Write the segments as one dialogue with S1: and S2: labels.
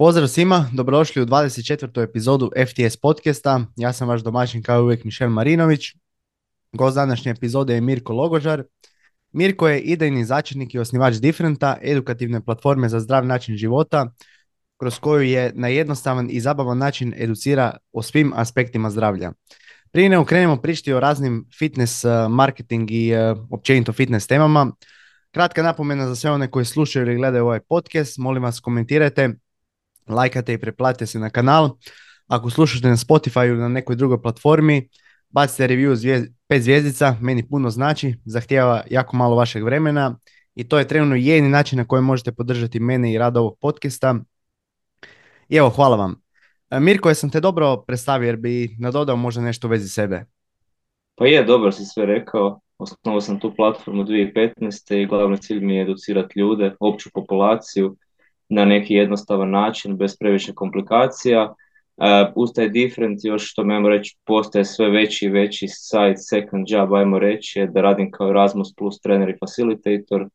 S1: Pozdrav svima, dobrodošli u 24. epizodu FTS podcasta. Ja sam vaš domaćin kao uvijek Mišel Marinović. Gost današnje epizode je Mirko Logožar. Mirko je idejni začetnik i osnivač Differenta, edukativne platforme za zdrav način života, kroz koju je na jednostavan i zabavan način educira o svim aspektima zdravlja. Prije nego krenemo pričati o raznim fitness, eh, marketing i eh, općenito fitness temama, kratka napomena za sve one koji slušaju ili gledaju ovaj podcast, molim vas komentirajte, lajkate i preplatite se na kanal. Ako slušate na Spotify ili na nekoj drugoj platformi, bacite review zvijez, pet zvijezdica, meni puno znači, zahtijeva jako malo vašeg vremena i to je trenutno jedini način na koji možete podržati mene i rad ovog podcasta. I evo, hvala vam. E, Mirko, jesam te dobro predstavio jer bi nadodao možda nešto u vezi sebe?
S2: Pa je, dobro si sve rekao. Osnovao sam tu platformu 2015. i glavni cilj mi je educirati ljude, opću populaciju, na neki jednostavan način, bez previše komplikacija. Uh, uz taj different još što me reći postaje sve veći i veći side second job, ajmo reći, je da radim kao Erasmus plus trener i facilitator,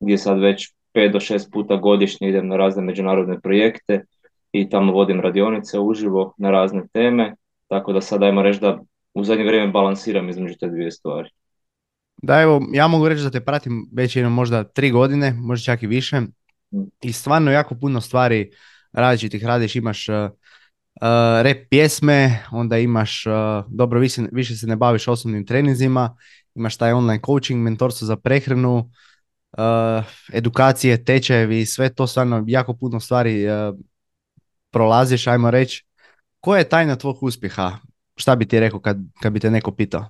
S2: gdje sad već 5 do 6 puta godišnje idem na razne međunarodne projekte i tamo vodim radionice uživo na razne teme, tako da sad ajmo reći da u zadnje vrijeme balansiram između te dvije stvari.
S1: Da, evo, ja mogu reći da te pratim već jedno možda tri godine, možda čak i više i stvarno jako puno stvari različitih radiš, imaš uh, rap pjesme, onda imaš, uh, dobro više, više se ne baviš osobnim treninzima, imaš taj online coaching, mentorstvo za prehranu, uh, edukacije, tečajevi, sve to stvarno jako puno stvari prolaziš, ajmo reći. Koja je tajna tvog uspjeha? Šta bi ti rekao kad, kad bi te neko pitao?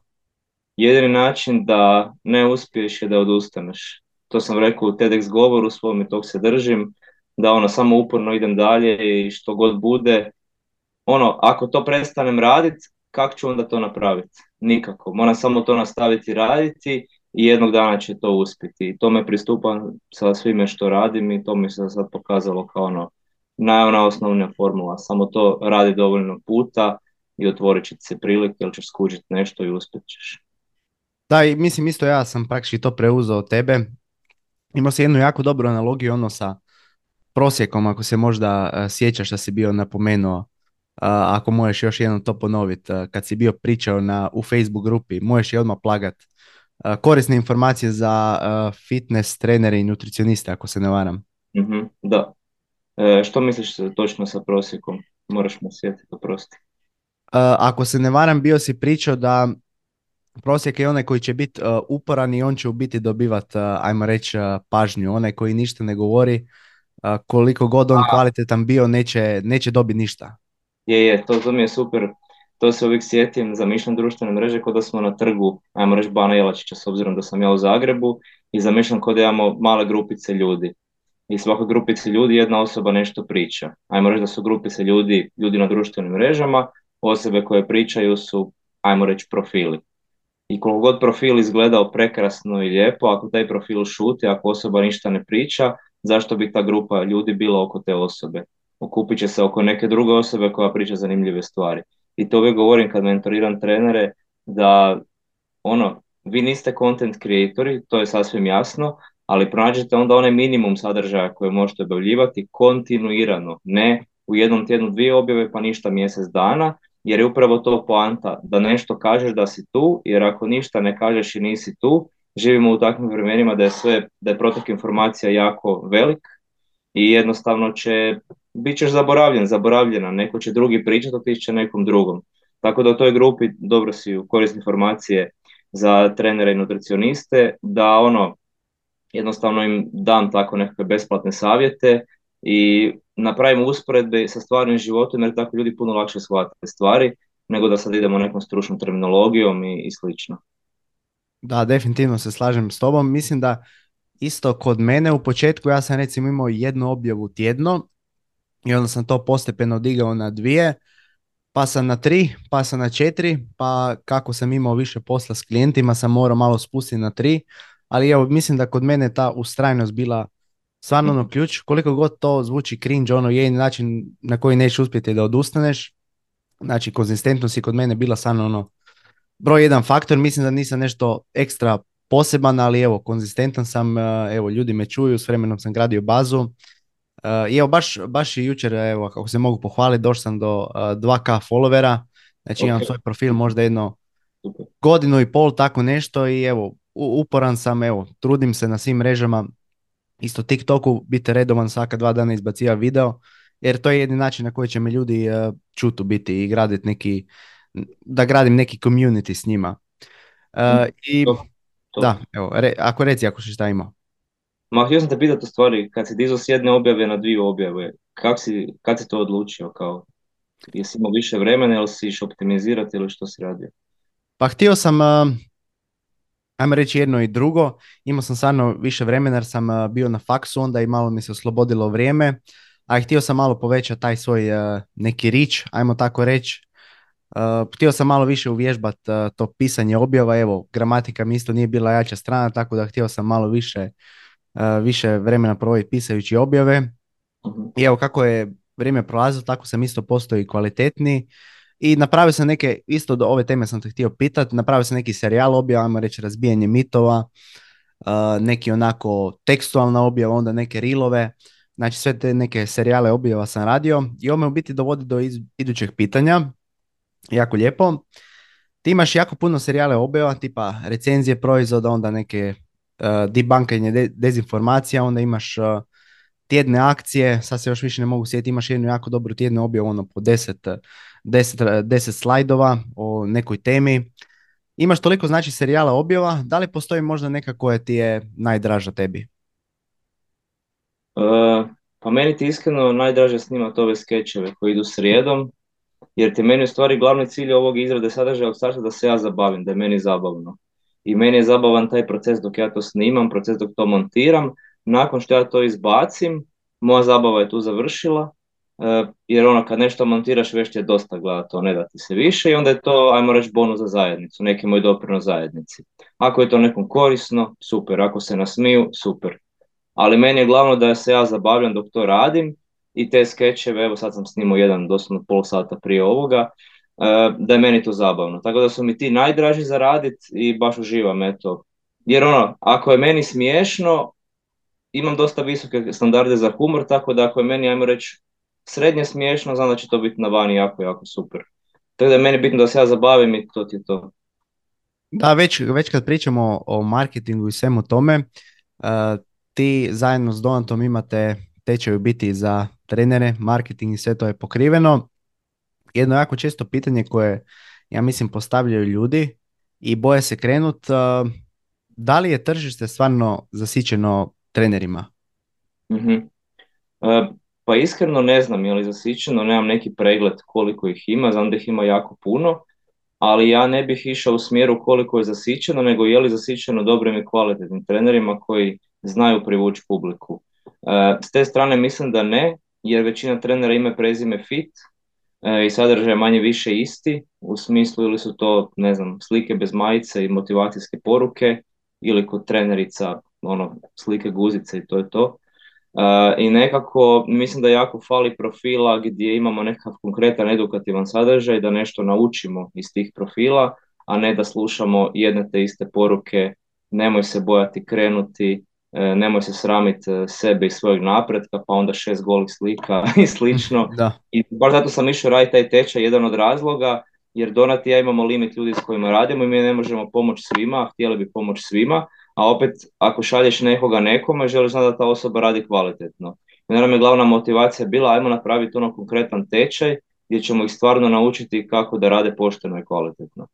S2: Jedini način da ne uspiješ je da odustaneš to sam rekao u TEDx govoru svom i tog se držim, da ono samo uporno idem dalje i što god bude, ono, ako to prestanem raditi, kako ću onda to napraviti? Nikako. Moram samo to nastaviti raditi i jednog dana će to uspjeti. I to me pristupam sa svime što radim i to mi se sad pokazalo kao ono najosnovnija formula. Samo to radi dovoljno puta i otvorit će se prilike ili ćeš skužiti nešto i uspjet ćeš.
S1: Da, i mislim isto ja sam praktički to preuzeo od tebe imao si jednu jako dobru analogiju ono sa prosjekom, ako se možda uh, sjećaš da si bio napomenuo, ako možeš još jednom to ponoviti, kad si bio pričao na, u Facebook grupi, možeš je odmah plagat korisne informacije za fitness trenere i nutricioniste, ako se ne varam.
S2: mm da. E, što misliš točno sa prosjekom? Moraš me sjetiti, oprosti.
S1: Ako se ne varam, bio si pričao da prosjek je onaj koji će biti uh, uporan i on će u biti dobivati, uh, ajmo reći, uh, pažnju. Onaj koji ništa ne govori, koliko god on kvalitetan bio, neće, neće dobiti ništa.
S2: Je, je, to, to mi je super. To se uvijek sjetim, zamišljam društvene mreže kao da smo na trgu, ajmo reći Bana Jelačića, s obzirom da sam ja u Zagrebu, i zamišljam kao da imamo male grupice ljudi. I svakoj grupici ljudi jedna osoba nešto priča. Ajmo reći da su grupice ljudi, ljudi na društvenim mrežama, osobe koje pričaju su, ajmo reći, profili i koliko god profil izgledao prekrasno i lijepo, ako taj profil šuti, ako osoba ništa ne priča, zašto bi ta grupa ljudi bila oko te osobe? Okupit će se oko neke druge osobe koja priča zanimljive stvari. I to uvijek govorim kad mentoriram trenere, da ono, vi niste content creatori, to je sasvim jasno, ali pronađite onda onaj minimum sadržaja koje možete objavljivati kontinuirano, ne u jednom tjednu dvije objave pa ništa mjesec dana, jer je upravo to poanta, da nešto kažeš da si tu, jer ako ništa ne kažeš i nisi tu, živimo u takvim vremenima da je sve, da je protok informacija jako velik i jednostavno će, bit ćeš zaboravljen, zaboravljena, neko će drugi pričati, ti će nekom drugom. Tako da u toj grupi dobro si u korist informacije za trenere i nutricioniste, da ono, jednostavno im dam tako nekakve besplatne savjete i napravimo usporedbe sa stvarnim životom jer tako ljudi puno lakše shvate stvari nego da sad idemo nekom stručnom terminologijom i, i slično.
S1: Da, definitivno se slažem s tobom. Mislim da isto kod mene u početku ja sam recimo imao jednu objavu tjedno i onda sam to postepeno digao na dvije, pa sam na tri, pa sam na četiri, pa kako sam imao više posla s klijentima sam morao malo spustiti na tri, ali evo mislim da kod mene ta ustrajnost bila stvarno ono ključ, koliko god to zvuči cringe, ono je način na koji nećeš uspjeti da odustaneš, znači konzistentnost je kod mene bila stvarno ono broj jedan faktor, mislim da nisam nešto ekstra poseban, ali evo, konzistentan sam, e, evo, ljudi me čuju, s vremenom sam gradio bazu. I evo, baš, baš i jučer, evo, kako se mogu pohvaliti, došao sam do uh, 2K followera, znači imam
S2: Ok.
S1: svoj profil možda jedno godinu i pol, tako nešto i evo, uporan sam, evo, trudim se na svim mrežama, isto TikToku, biti redovan svaka dva dana izbaciva video, jer to je jedini način na koji će me ljudi uh, čutu biti i graditi neki, da gradim neki community s njima. Uh, I
S2: To- to.
S1: da, evo, re- ako reci ako si šta imao.
S2: Ma htio sam te pitati u stvari, kad si dizao s jedne objave na dvije objave, kak si, kad si to odlučio kao? Jesi imao više vremena ili si iš optimizirati ili što si radio?
S1: Pa htio sam, uh, ajmo reći jedno i drugo, imao sam stvarno više vremena jer sam uh, bio na faksu onda i malo mi se oslobodilo vrijeme, a htio sam malo povećati taj svoj uh, neki rič, ajmo tako reći. Uh, htio sam malo više uvježbat to pisanje objava, evo, gramatika mi isto nije bila jača strana, tako da htio sam malo više, više vremena provoditi pisajući objave.
S2: Mhm.
S1: I evo kako je vrijeme prolazilo, tako sam isto postao i kvalitetniji. I napravio sam neke, isto do ove teme sam te htio pitati, napravio sam neki serijal objava, ajmo reći razbijanje mitova, neki onako tekstualna objava, onda neke rilove, znači sve te neke serijale objava sam radio i ovo me u biti dovodi do iz- idućeg pitanja, jako lijepo. Ti imaš jako puno serijale objava, tipa recenzije proizvoda, onda neke uh, debunkanje de- dezinformacija, onda imaš tjedne akcije, sad se još više ne mogu sjetiti, imaš jednu jako dobru tjednu objavu, ono po 10, 10, 10 slajdova o nekoj temi. Imaš toliko znači serijala objava, da li postoji možda neka koja ti je najdraža tebi?
S2: E, pa meni ti iskreno najdraže snimati ove skečeve koji idu srijedom, jer ti meni u stvari glavni cilj ovog izrade sadržaja od starta da se ja zabavim, da je meni zabavno. I meni je zabavan taj proces dok ja to snimam, proces dok to montiram. Nakon što ja to izbacim, moja zabava je tu završila, jer ono kad nešto montiraš već ti je dosta gleda to, ne da ti se više i onda je to, ajmo reći, bonus za zajednicu, neki moj doprinos zajednici. Ako je to nekom korisno, super, ako se nasmiju, super. Ali meni je glavno da se ja zabavljam dok to radim i te skečeve, evo sad sam snimao jedan doslovno pol sata prije ovoga, e, da je meni to zabavno. Tako da su mi ti najdraži za radit i baš uživam, eto. Jer ono, ako je meni smiješno, imam dosta visoke standarde za humor, tako da ako je meni, ajmo reći, srednje smiješno, znam da će to biti na vani jako, jako super. Tako da je meni bitno da se ja zabavim i to ti je to.
S1: Da, već, već kad pričamo o marketingu i svemu tome, uh, ti zajedno s Donatom imate tečaj u biti za trenere, marketing i sve to je pokriveno. Jedno jako često pitanje koje ja mislim postavljaju ljudi i boje se krenut, uh, da li je tržište stvarno zasićeno trenerima?
S2: Mhm. E, pa iskreno ne znam je li zasićeno, nemam neki pregled koliko ih ima, znam da ih ima jako puno, ali ja ne bih išao u smjeru koliko je zasićeno, nego je li zasićeno dobrim i kvalitetnim trenerima koji znaju privući publiku. E, s te strane mislim da ne, jer većina trenera ima prezime fit e, i sadržaj je manje više isti, u smislu ili su to, ne znam, slike bez majice i motivacijske poruke, ili kod trenerica ono, slike guzice i to je to. Uh, I nekako mislim da jako fali profila gdje imamo nekakav konkretan edukativan sadržaj da nešto naučimo iz tih profila, a ne da slušamo jedne te iste poruke, nemoj se bojati krenuti, e, nemoj se sramiti e, sebe i svojeg napretka, pa onda šest golih slika i slično.
S1: Da.
S2: I baš zato sam išao raditi taj tečaj, jedan od razloga, jer Donat i ja imamo limit ljudi s kojima radimo i mi ne možemo pomoći svima, a htjeli bi pomoći svima, a opet ako šalješ nekoga nekome, želiš znati da ta osoba radi kvalitetno. I naravno je glavna motivacija bila, ajmo napraviti ono konkretan tečaj gdje ćemo ih stvarno naučiti kako da rade pošteno i kvalitetno.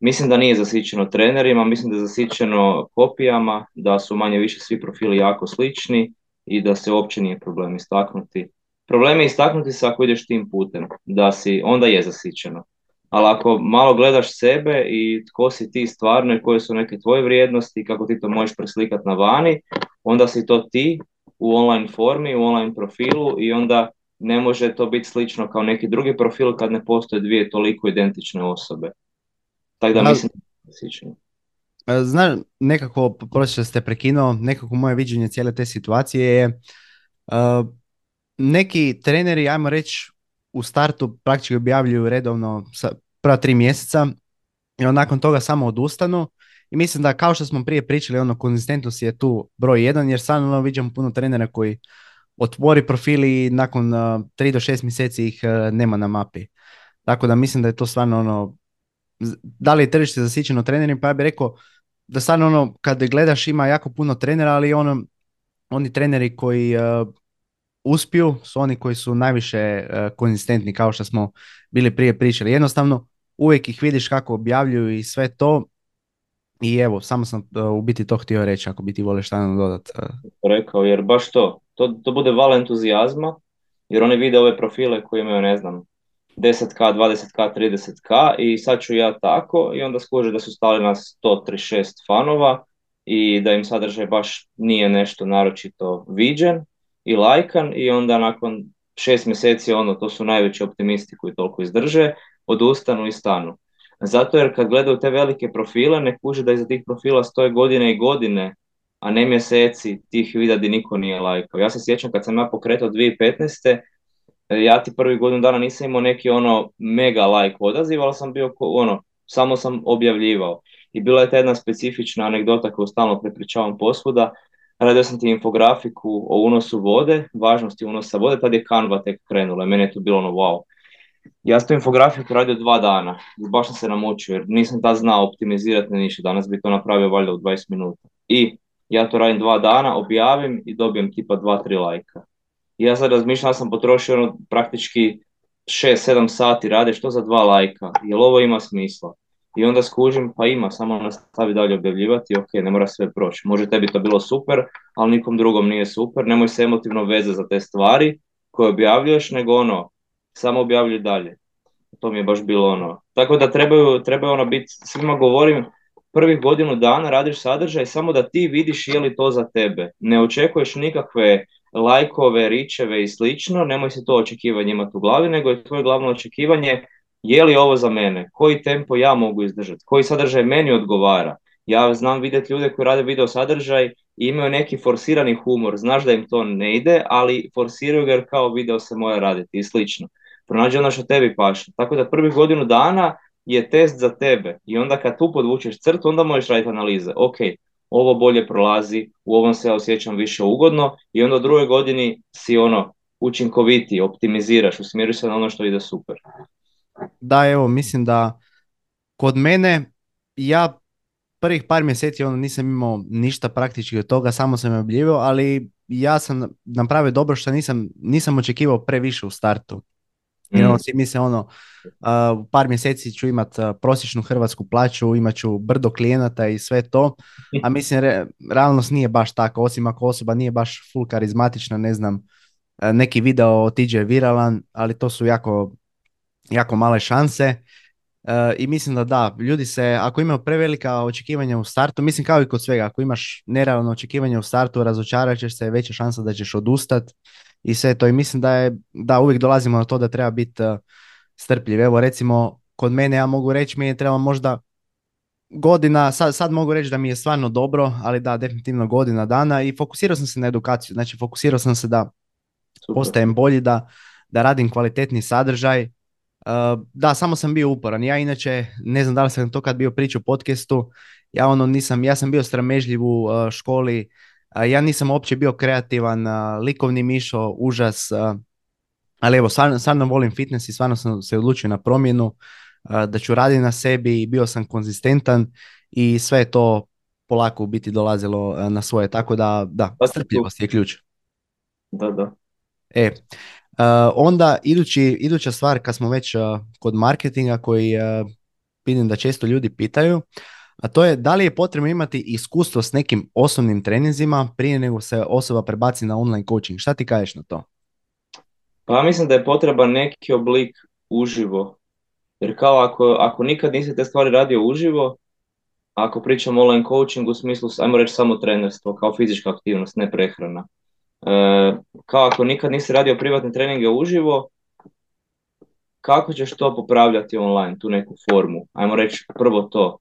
S2: Mislim da nije zasićeno trenerima, mislim da je zasićeno kopijama, da su manje više svi profili jako slični i da se uopće nije problem istaknuti. Problem je istaknuti se ako ideš tim putem, da si, onda je zasićeno. Ali ako malo gledaš sebe i tko si ti stvarno i koje su neke tvoje vrijednosti i kako ti to možeš preslikati na vani, onda si to ti u online formi, u online profilu i onda ne može to biti slično kao neki drugi profil kad ne postoje dvije toliko identične osobe. Tako da mislim da je zasićeno.
S1: E, Znaš, nekako, prošle ste prekinuo, nekako moje viđenje cijele te situacije je uh, neki treneri, ajmo reći, u startu praktički objavljuju redovno sa prva tri mjeseca i onda nakon toga samo odustanu i mislim da kao što smo prije pričali, ono, konzistentnost je tu broj jedan jer stvarno ono, viđam puno trenera koji otvori profil i nakon 3 do 6 mjeseci ih nema na mapi. Tako da mislim da je to stvarno ono, da li je tržište zasićeno trenerima, pa ja bih rekao da stvarno ono, kad gledaš ima jako puno trenera, ali ono, oni treneri koji uspiju su oni koji su najviše konzistentni kao što smo bili prije pričali. Jednostavno uvijek ih vidiš kako objavljuju i sve to i evo, samo sam u biti to htio reći ako bi ti volio šta nam dodat.
S2: Rekao, jer baš to, to, to bude val entuzijazma, jer oni vide ove profile koji imaju, ne znam, 10k, 20k, 30k i sad ću ja tako i onda skuže da su stali na 136 fanova i da im sadržaj baš nije nešto naročito viđen i lajkan i onda nakon šest mjeseci ono, to su najveći optimisti koji toliko izdrže, odustanu i stanu. Zato jer kad gledaju te velike profile, ne kuže da iza tih profila stoje godine i godine, a ne mjeseci tih vida di niko nije lajkao. Ja se sjećam kad sam ja pokretao 2015. Ja ti prvi godinu dana nisam imao neki ono mega like odaziv, ali sam bio ono, samo sam objavljivao. I bila je ta jedna specifična anegdota koju stalno prepričavam posvuda. Radio sam ti infografiku o unosu vode, važnosti unosa vode, tad je Canva tek krenula. Meni je to bilo ono wow. Ja sam tu infografiku radio dva dana, baš sam se namučio jer nisam tad znao optimizirati ništa, danas bi to napravio valjda u 20 minuta. I ja to radim dva dana, objavim i dobijem tipa dva, tri lajka. I ja sad razmišljam, ja sam potrošio ono praktički 6-7 sati rade što za dva lajka, jel ovo ima smisla? I onda skužim, pa ima, samo nastavi dalje objavljivati, ok, ne mora sve proći. Može tebi to bilo super, ali nikom drugom nije super, nemoj se emotivno veze za te stvari koje objavljuješ, nego ono, samo objavljuj dalje. To mi je baš bilo ono. Tako da trebaju, trebaju ono biti, svima govorim, prvih godinu dana radiš sadržaj samo da ti vidiš je li to za tebe. Ne očekuješ nikakve lajkove, ričeve i slično, nemoj se to očekivanje imati u glavi, nego je tvoje glavno očekivanje je li ovo za mene, koji tempo ja mogu izdržati, koji sadržaj meni odgovara. Ja znam vidjeti ljude koji rade video sadržaj i imaju neki forsirani humor, znaš da im to ne ide, ali forsiraju ga jer kao video se mora raditi i slično pronađi ono što tebi paše. Tako da prvi godinu dana je test za tebe i onda kad tu podvučeš crtu, onda možeš raditi analize. Ok, ovo bolje prolazi, u ovom se osjećam više ugodno i onda u drugoj godini si ono učinkovitiji, optimiziraš, usmjeriš se na ono što ide super.
S1: Da, evo, mislim da kod mene ja prvih par mjeseci ono nisam imao ništa praktički od toga, samo sam objavio, ali ja sam napravio dobro što nisam, nisam očekivao previše u startu. Jer ono, mm. svi misle ono, u par mjeseci ću imat prosječnu hrvatsku plaću, imat ću brdo klijenata i sve to, a mislim realnost nije baš tako, osim ako osoba nije baš full karizmatična, ne znam, neki video otiđe viralan, ali to su jako, jako male šanse. I mislim da da, ljudi se, ako imaju prevelika očekivanja u startu, mislim kao i kod svega, ako imaš nerealno očekivanje u startu, razočarat ćeš se, veća šansa da ćeš odustat i sve to. I mislim da je, da uvijek dolazimo na to da treba biti uh, strpljiv. Evo recimo, kod mene ja mogu reći, mi je trebalo možda godina, sad, sad mogu reći da mi je stvarno dobro, ali da, definitivno godina dana i fokusirao sam se na edukaciju. Znači, fokusirao sam se da postajem bolji, da, da radim kvalitetni sadržaj. Uh, da, samo sam bio uporan. Ja inače, ne znam da li sam to kad bio pričao u podcastu, ja ono nisam, ja sam bio sramežljiv u uh, školi, ja nisam uopće bio kreativan, likovni mišo, užas, ali evo, stvarno, volim fitness i stvarno sam se odlučio na promjenu, da ću raditi na sebi i bio sam konzistentan i sve je to polako u biti dolazilo na svoje, tako da, da, strpljivost je ključ.
S2: Da, da.
S1: E, onda idući, iduća stvar kad smo već kod marketinga koji vidim da često ljudi pitaju, a to je da li je potrebno imati iskustvo s nekim osnovnim treninzima prije nego se osoba prebaci na online coaching. Šta ti kažeš na to?
S2: Pa mislim da je potreban neki oblik uživo. Jer kao ako, ako nikad nisi te stvari radio uživo, ako pričamo online coaching u smislu, ajmo reći samo trenerstvo, kao fizička aktivnost, ne prehrana. E, kao ako nikad nisi radio privatne treninge uživo, kako ćeš to popravljati online, tu neku formu? Ajmo reći prvo to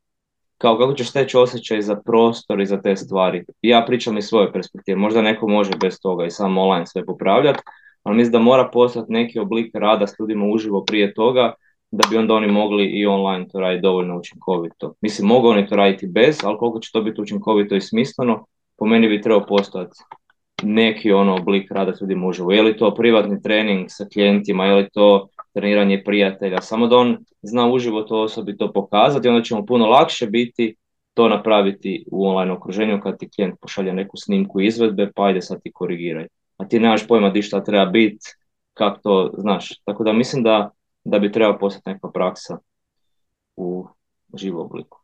S2: kao kako ćeš steći osjećaj za prostor i za te stvari. Ja pričam iz svoje perspektive, možda neko može bez toga i samo online sve popravljati, ali mislim da mora postati neki oblik rada s ljudima uživo prije toga, da bi onda oni mogli i online to raditi dovoljno učinkovito. Mislim, mogu oni to raditi bez, ali koliko će to biti učinkovito i smisleno, po meni bi trebao postojati neki ono oblik rada s ljudima uživo. Je li to privatni trening sa klijentima, je li to treniranje prijatelja, samo da on zna uživo to osobi to pokazati, onda će mu puno lakše biti to napraviti u online okruženju kad ti klijent pošalje neku snimku izvedbe, pa ajde sad ti korigiraj. A ti nemaš pojma di šta treba biti, kako to znaš. Tako da mislim da, da bi trebao postati neka praksa u živom obliku.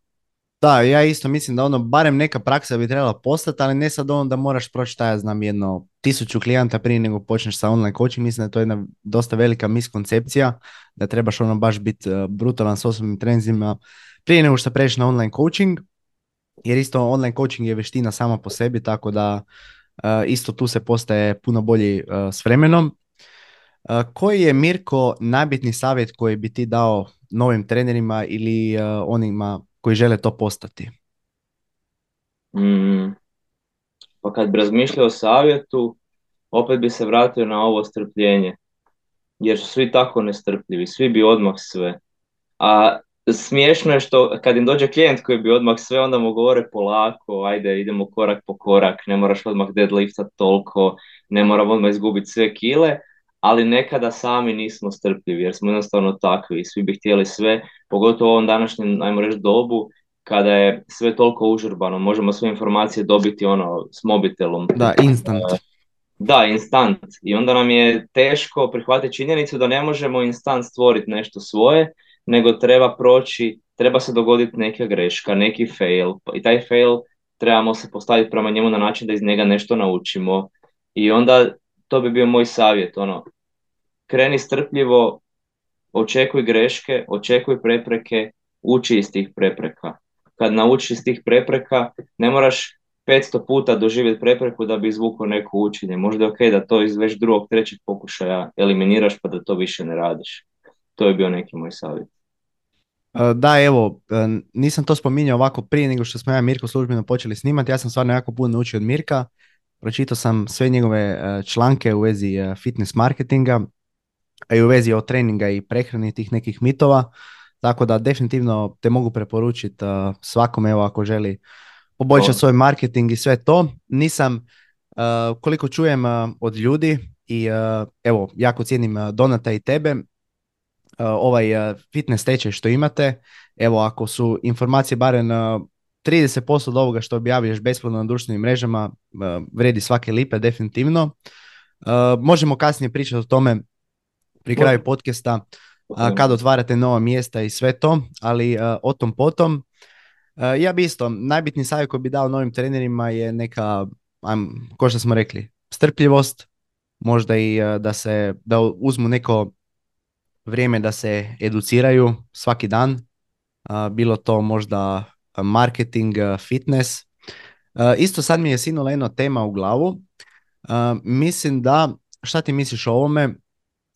S1: Da, ja isto mislim da ono, barem neka praksa bi trebala postati, ali ne sad ono da moraš proći, šta ja znam, jedno tisuću klijenta prije nego počneš sa online coaching. Mislim da je to jedna dosta velika miskoncepcija, da trebaš ono baš biti uh, brutalan s osobnim trenzima prije nego što pređeš na online coaching, jer isto online coaching je veština sama po sebi, tako da uh, isto tu se postaje puno bolji uh, s vremenom. Koji je Mirko najbitni savjet koji bi ti dao novim trenerima ili onima koji žele to postati?
S2: Mm, pa kad bi razmišljao o savjetu, opet bi se vratio na ovo strpljenje. Jer su svi tako nestrpljivi, svi bi odmah sve. A smiješno je što kad im dođe klijent koji bi odmah sve, onda mu govore polako, ajde idemo korak po korak, ne moraš odmah deadliftat toliko, ne moram odmah izgubiti sve kile, ali nekada sami nismo strpljivi jer smo jednostavno takvi i svi bi htjeli sve, pogotovo u ovom današnjem, ajmo reći, dobu kada je sve toliko užurbano, možemo sve informacije dobiti ono s mobitelom.
S1: Da, instant. E,
S2: da, instant. I onda nam je teško prihvatiti činjenicu da ne možemo instant stvoriti nešto svoje, nego treba proći, treba se dogoditi neka greška, neki fail. I taj fail trebamo se postaviti prema njemu na način da iz njega nešto naučimo. I onda to bi bio moj savjet, ono, kreni strpljivo, očekuj greške, očekuj prepreke, uči iz tih prepreka. Kad naučiš iz tih prepreka, ne moraš 500 puta doživjeti prepreku da bi izvukao neko učenje. Možda je ok da to iz već drugog, trećeg pokušaja eliminiraš pa da to više ne radiš. To je bio neki moj savjet.
S1: E, da, evo, e, nisam to spominjao ovako prije nego što smo ja Mirko službeno počeli snimati. Ja sam stvarno jako puno naučio od Mirka. Pročitao sam sve njegove e, članke u vezi fitness marketinga, a i u vezi od treninga i prehrani tih nekih mitova. Tako da definitivno te mogu preporučiti svakome evo ako želi poboljšati svoj marketing i sve to. Nisam, koliko čujem od ljudi i evo, jako cijenim Donata i tebe, ovaj fitness tečaj što imate, evo ako su informacije barem 30% od ovoga što objavljuješ besplatno na društvenim mrežama, vredi svake lipe definitivno. Možemo kasnije pričati o tome pri kraju podcasta kad otvarate nova mjesta i sve to, ali o tom potom. Ja bi isto, najbitniji savjet koji bi dao novim trenerima je neka, ko što smo rekli, strpljivost, možda i da se, da uzmu neko vrijeme da se educiraju svaki dan, bilo to možda marketing, fitness. Isto sad mi je sinula jedna tema u glavu. Mislim da, šta ti misliš o ovome?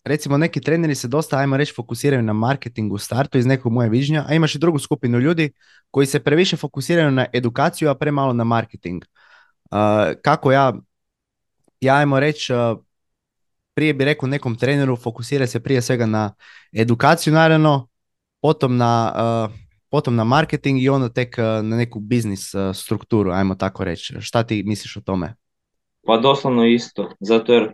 S1: Recimo neki treneri se dosta, ajmo reći, fokusiraju na marketing u startu iz nekog moje viđenja, a imaš i drugu skupinu ljudi koji se previše fokusiraju na edukaciju, a premalo na marketing. Kako ja, ja ajmo reći, prije bi rekao nekom treneru fokusira se prije svega na edukaciju naravno, potom na, uh, potom na marketing i onda tek uh, na neku biznis uh, strukturu, ajmo tako reći. Šta ti misliš o tome?
S2: Pa doslovno isto, zato jer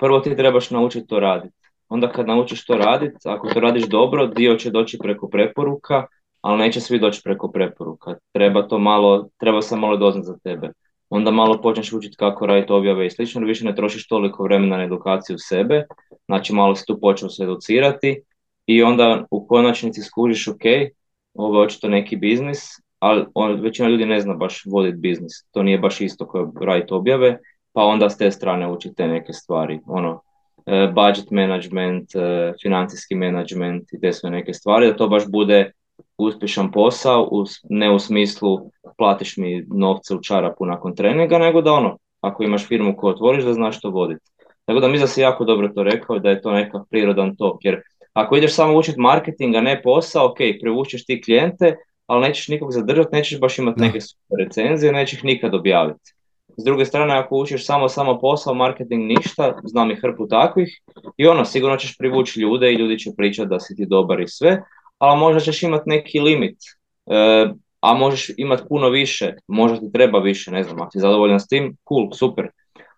S2: prvo ti trebaš naučiti to raditi. Onda kad naučiš to raditi, ako to radiš dobro, dio će doći preko preporuka, ali neće svi doći preko preporuka. Treba to malo, treba se malo doznat za tebe onda malo počneš učiti kako raditi objave i slično, više ne trošiš toliko vremena na edukaciju sebe, znači malo si tu počeo se educirati i onda u konačnici skužiš, ok, ovo je očito neki biznis, ali većina ljudi ne zna baš voditi biznis, to nije baš isto kao raditi objave, pa onda s te strane učite neke stvari, ono, e, budget management, e, financijski management i te sve neke stvari, da to baš bude uspješan posao, ne u smislu platiš mi novce u čarapu nakon treninga, nego da ono, ako imaš firmu koju otvoriš, da znaš što voditi. Tako da mi da si jako dobro to rekao, da je to nekakav prirodan tok, jer ako ideš samo učiti marketing, a ne posao, ok, privučeš ti klijente, ali nećeš nikog zadržati, nećeš baš imati neke super recenzije, nećeš ih nikad objaviti. S druge strane, ako učiš samo samo posao, marketing ništa, znam i hrpu takvih, i ono, sigurno ćeš privući ljude i ljudi će pričati da si ti dobar i sve, ali možda ćeš imati neki limit, e, a možeš imati puno više, možda ti treba više, ne znam, ako si zadovoljan s tim, cool, super.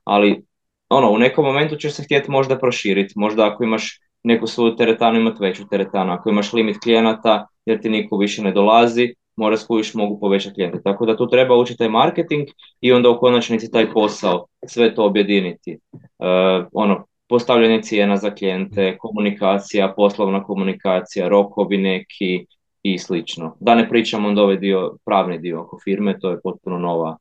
S2: ali ono, u nekom momentu ćeš se htjeti možda proširiti, možda ako imaš neku svoju teretanu imati veću teretanu, ako imaš limit klijenata jer ti niko više ne dolazi, mora skuviš mogu povećati klijente. Tako da tu treba učiti taj marketing i onda u konačnici taj posao, sve to objediniti. Uh, ono, postavljanje cijena za klijente, komunikacija, poslovna komunikacija, rokovi neki i slično. Da ne pričamo onda ovaj dio, pravni dio oko firme, to je potpuno nova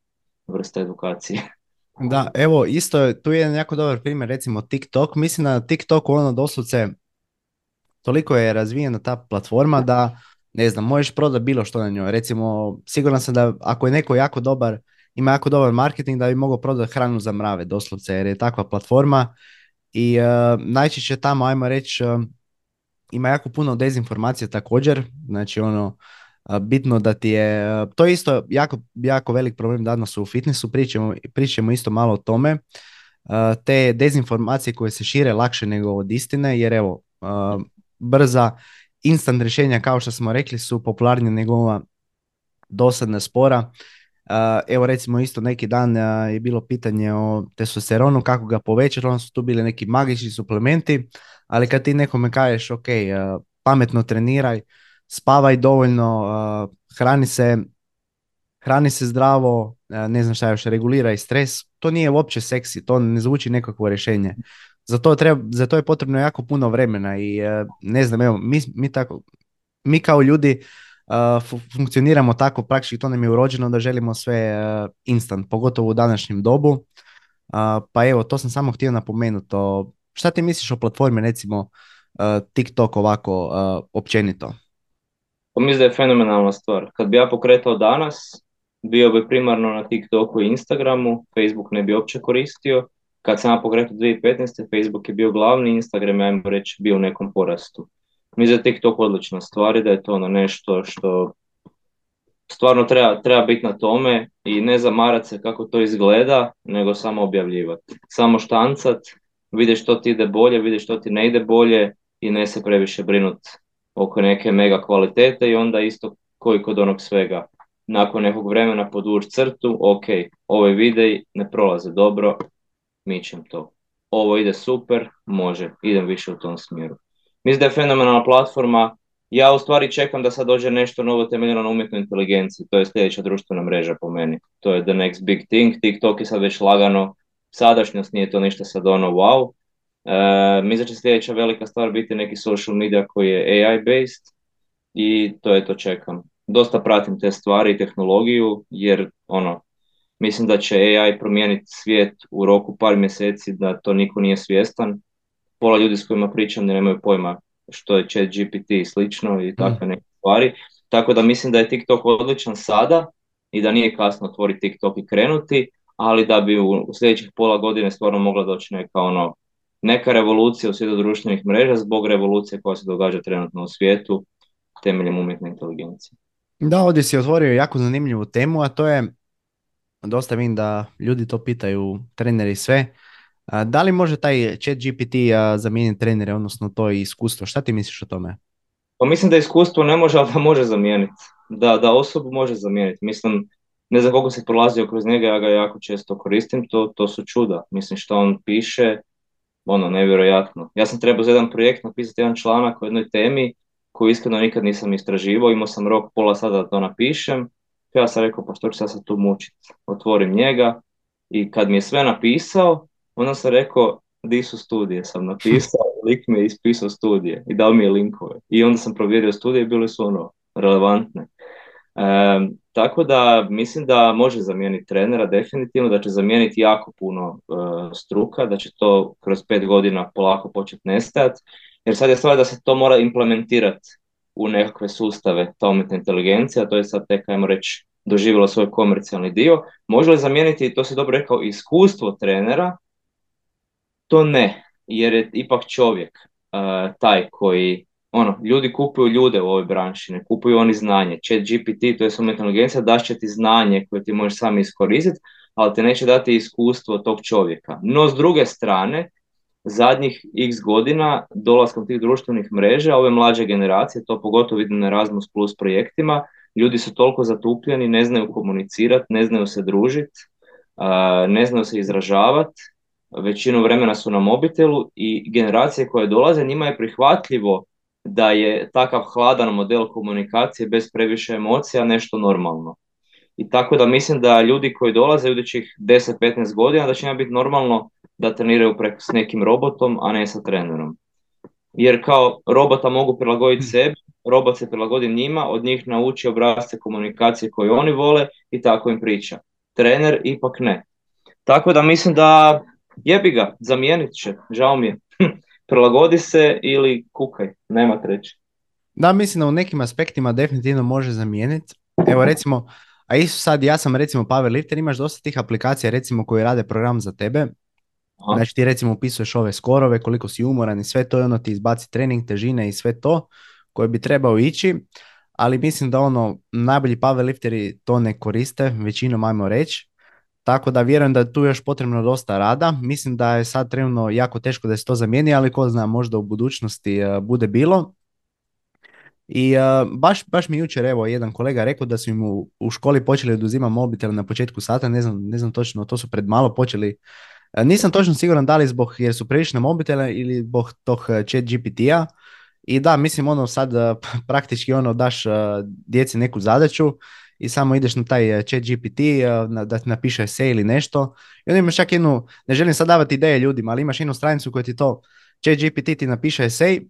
S2: vrsta edukacije.
S1: Da, evo isto tu je jako dobar primjer recimo TikTok. Mislim da na TikToku ono doslovce toliko je razvijena ta platforma da ne znam, možeš prodati bilo što na njoj. Recimo, siguran sam da ako je neko jako dobar, ima jako dobar marketing da bi mogao prodati hranu za mrave doslovce jer je takva platforma. I uh, najčešće tamo, ajmo reći, uh, ima jako puno dezinformacije također, znači ono, bitno da ti je, to je isto jako, jako velik problem danas u fitnessu, pričamo, pričamo isto malo o tome, te dezinformacije koje se šire lakše nego od istine, jer evo, brza, instant rješenja kao što smo rekli su popularnije nego ova dosadna spora. Evo recimo isto neki dan je bilo pitanje o testosteronu, kako ga povećati, onda su tu bili neki magični suplementi, ali kad ti nekome kažeš ok, pametno treniraj, spavaj dovoljno, hrani se, hrani se zdravo, ne znam šta još, reguliraj stres, to nije uopće seksi, to ne zvuči nekakvo rješenje. Za to, treba, za to je potrebno jako puno vremena i ne znam, evo, mi, mi, tako, mi kao ljudi funkcioniramo tako, praktički to nam je urođeno da želimo sve instant, pogotovo u današnjem dobu. Pa evo, to sam samo htio napomenuti. Šta ti misliš o platformi, recimo, TikTok ovako općenito?
S2: Pa mislim da je fenomenalna stvar. Kad bi ja pokretao danas, bio bi primarno na TikToku i Instagramu, Facebook ne bi uopće koristio. Kad sam ja pokretao 2015. Facebook je bio glavni, Instagram je, ajmo reći, bio u nekom porastu. Da je TikTok odlična stvar i da je to ono nešto što stvarno treba, treba biti na tome i ne zamarat se kako to izgleda, nego samo objavljivati. Samo štancat, vidi što ti ide bolje, vidi što ti ne ide bolje i ne se previše brinut oko neke mega kvalitete i onda isto koji kod onog svega. Nakon nekog vremena poduč crtu, ok, ovaj videi ne prolaze dobro, mičem to. Ovo ide super, može, idem više u tom smjeru. Mislim da je fenomenalna platforma, ja u stvari čekam da sad dođe nešto novo temeljeno na umjetnoj inteligenciji, to je sljedeća društvena mreža po meni. To je the next big thing, TikTok je sad već lagano, sadašnjost nije to ništa sad ono wow, E, mislim da će sljedeća velika stvar biti neki social media koji je AI based i to je to čekam. Dosta pratim te stvari i tehnologiju jer ono, mislim da će AI promijeniti svijet u roku par mjeseci da to niko nije svjestan. Pola ljudi s kojima pričam ne nemaju pojma što je chat GPT i slično i mm. takve neke stvari. Tako da mislim da je TikTok odličan sada i da nije kasno otvoriti TikTok i krenuti, ali da bi u sljedećih pola godine stvarno mogla doći neka ono neka revolucija u svijetu društvenih mreža zbog revolucije koja se događa trenutno u svijetu temeljem umjetne inteligencije.
S1: Da, ovdje si otvorio jako zanimljivu temu, a to je, dosta vidim da ljudi to pitaju, treneri sve, da li može taj chat GPT zamijeniti trenere, odnosno to iskustvo? Šta ti misliš o tome?
S2: Pa mislim da iskustvo ne može, ali da može zamijeniti. Da, da osobu može zamijeniti. Mislim, ne znam koliko se prolazio kroz njega, ja ga jako često koristim, to, to su čuda. Mislim što on piše, ono, nevjerojatno. Ja sam trebao za jedan projekt napisati jedan članak o jednoj temi koju iskreno nikad nisam istraživao, imao sam rok pola sata da to napišem, ja sam rekao, pa što ću se tu mučiti? Otvorim njega i kad mi je sve napisao, onda sam rekao, di su studije sam napisao, lik mi je ispisao studije i dao mi je linkove. I onda sam provjerio studije bile su ono relevantne. E, tako da mislim da može zamijeniti trenera definitivno, da će zamijeniti jako puno e, struka, da će to kroz pet godina polako početi nestajati, jer sad je stvar da se to mora implementirati u nekakve sustave, ta umjetna inteligencija, to je sad tek, ajmo reći, doživjelo svoj komercijalni dio. Može li zamijeniti, to se dobro rekao, iskustvo trenera? To ne, jer je ipak čovjek uh, taj koji ono, ljudi kupuju ljude u ovoj branši, ne kupuju oni znanje. Chat GPT, to je umjetna inteligencija, daš će ti znanje koje ti možeš sami iskoristiti, ali te neće dati iskustvo tog čovjeka. No, s druge strane, zadnjih x godina dolaskom tih društvenih mreža, ove mlađe generacije, to pogotovo vidim na Erasmus Plus projektima, ljudi su toliko zatupljeni, ne znaju komunicirati, ne znaju se družiti, ne znaju se izražavati većinu vremena su na mobitelu i generacije koje dolaze njima je prihvatljivo da je takav hladan model komunikacije bez previše emocija nešto normalno. I tako da mislim da ljudi koji dolaze u idućih 10-15 godina da će njima biti normalno da treniraju preko s nekim robotom, a ne sa trenerom. Jer kao robota mogu prilagoditi sebi, robot se prilagodi njima, od njih nauči obrazce komunikacije koje oni vole i tako im priča. Trener ipak ne. Tako da mislim da jebi ga, zamijenit će, žao mi je. Prilagodi se ili kukaj, nema treće.
S1: Da, mislim da u nekim aspektima definitivno može zamijeniti. Evo recimo, a isto sad ja sam recimo powerlifter, imaš dosta tih aplikacija recimo koji rade program za tebe. Aha. Znači ti recimo upisuješ ove skorove, koliko si umoran i sve to i ono ti izbaci trening, težine i sve to koje bi trebao ići. Ali mislim da ono, najbolji powerlifteri to ne koriste, većinom ajmo reći. Tako da vjerujem da je tu još potrebno dosta rada. Mislim da je sad trenutno jako teško da se to zamijeni, ali ko zna, možda u budućnosti e, bude bilo. I uh, baš, baš mi jučer evo jedan kolega rekao da su im u, u školi počeli oduzimati mobitel na početku sata, ne znam, ne znam točno, to su pred malo počeli. Uh, nisam točno siguran da li zbog jer su previše na mobitele ili zbog tog chat GPT-a. I da, mislim ono sad praktički ono daš djeci neku zadaću i samo ideš na taj chat GPT da ti napiše se ili nešto. I onda imaš čak jednu, ne želim sad davati ideje ljudima, ali imaš jednu stranicu koja ti to, chat GPT ti napiše esej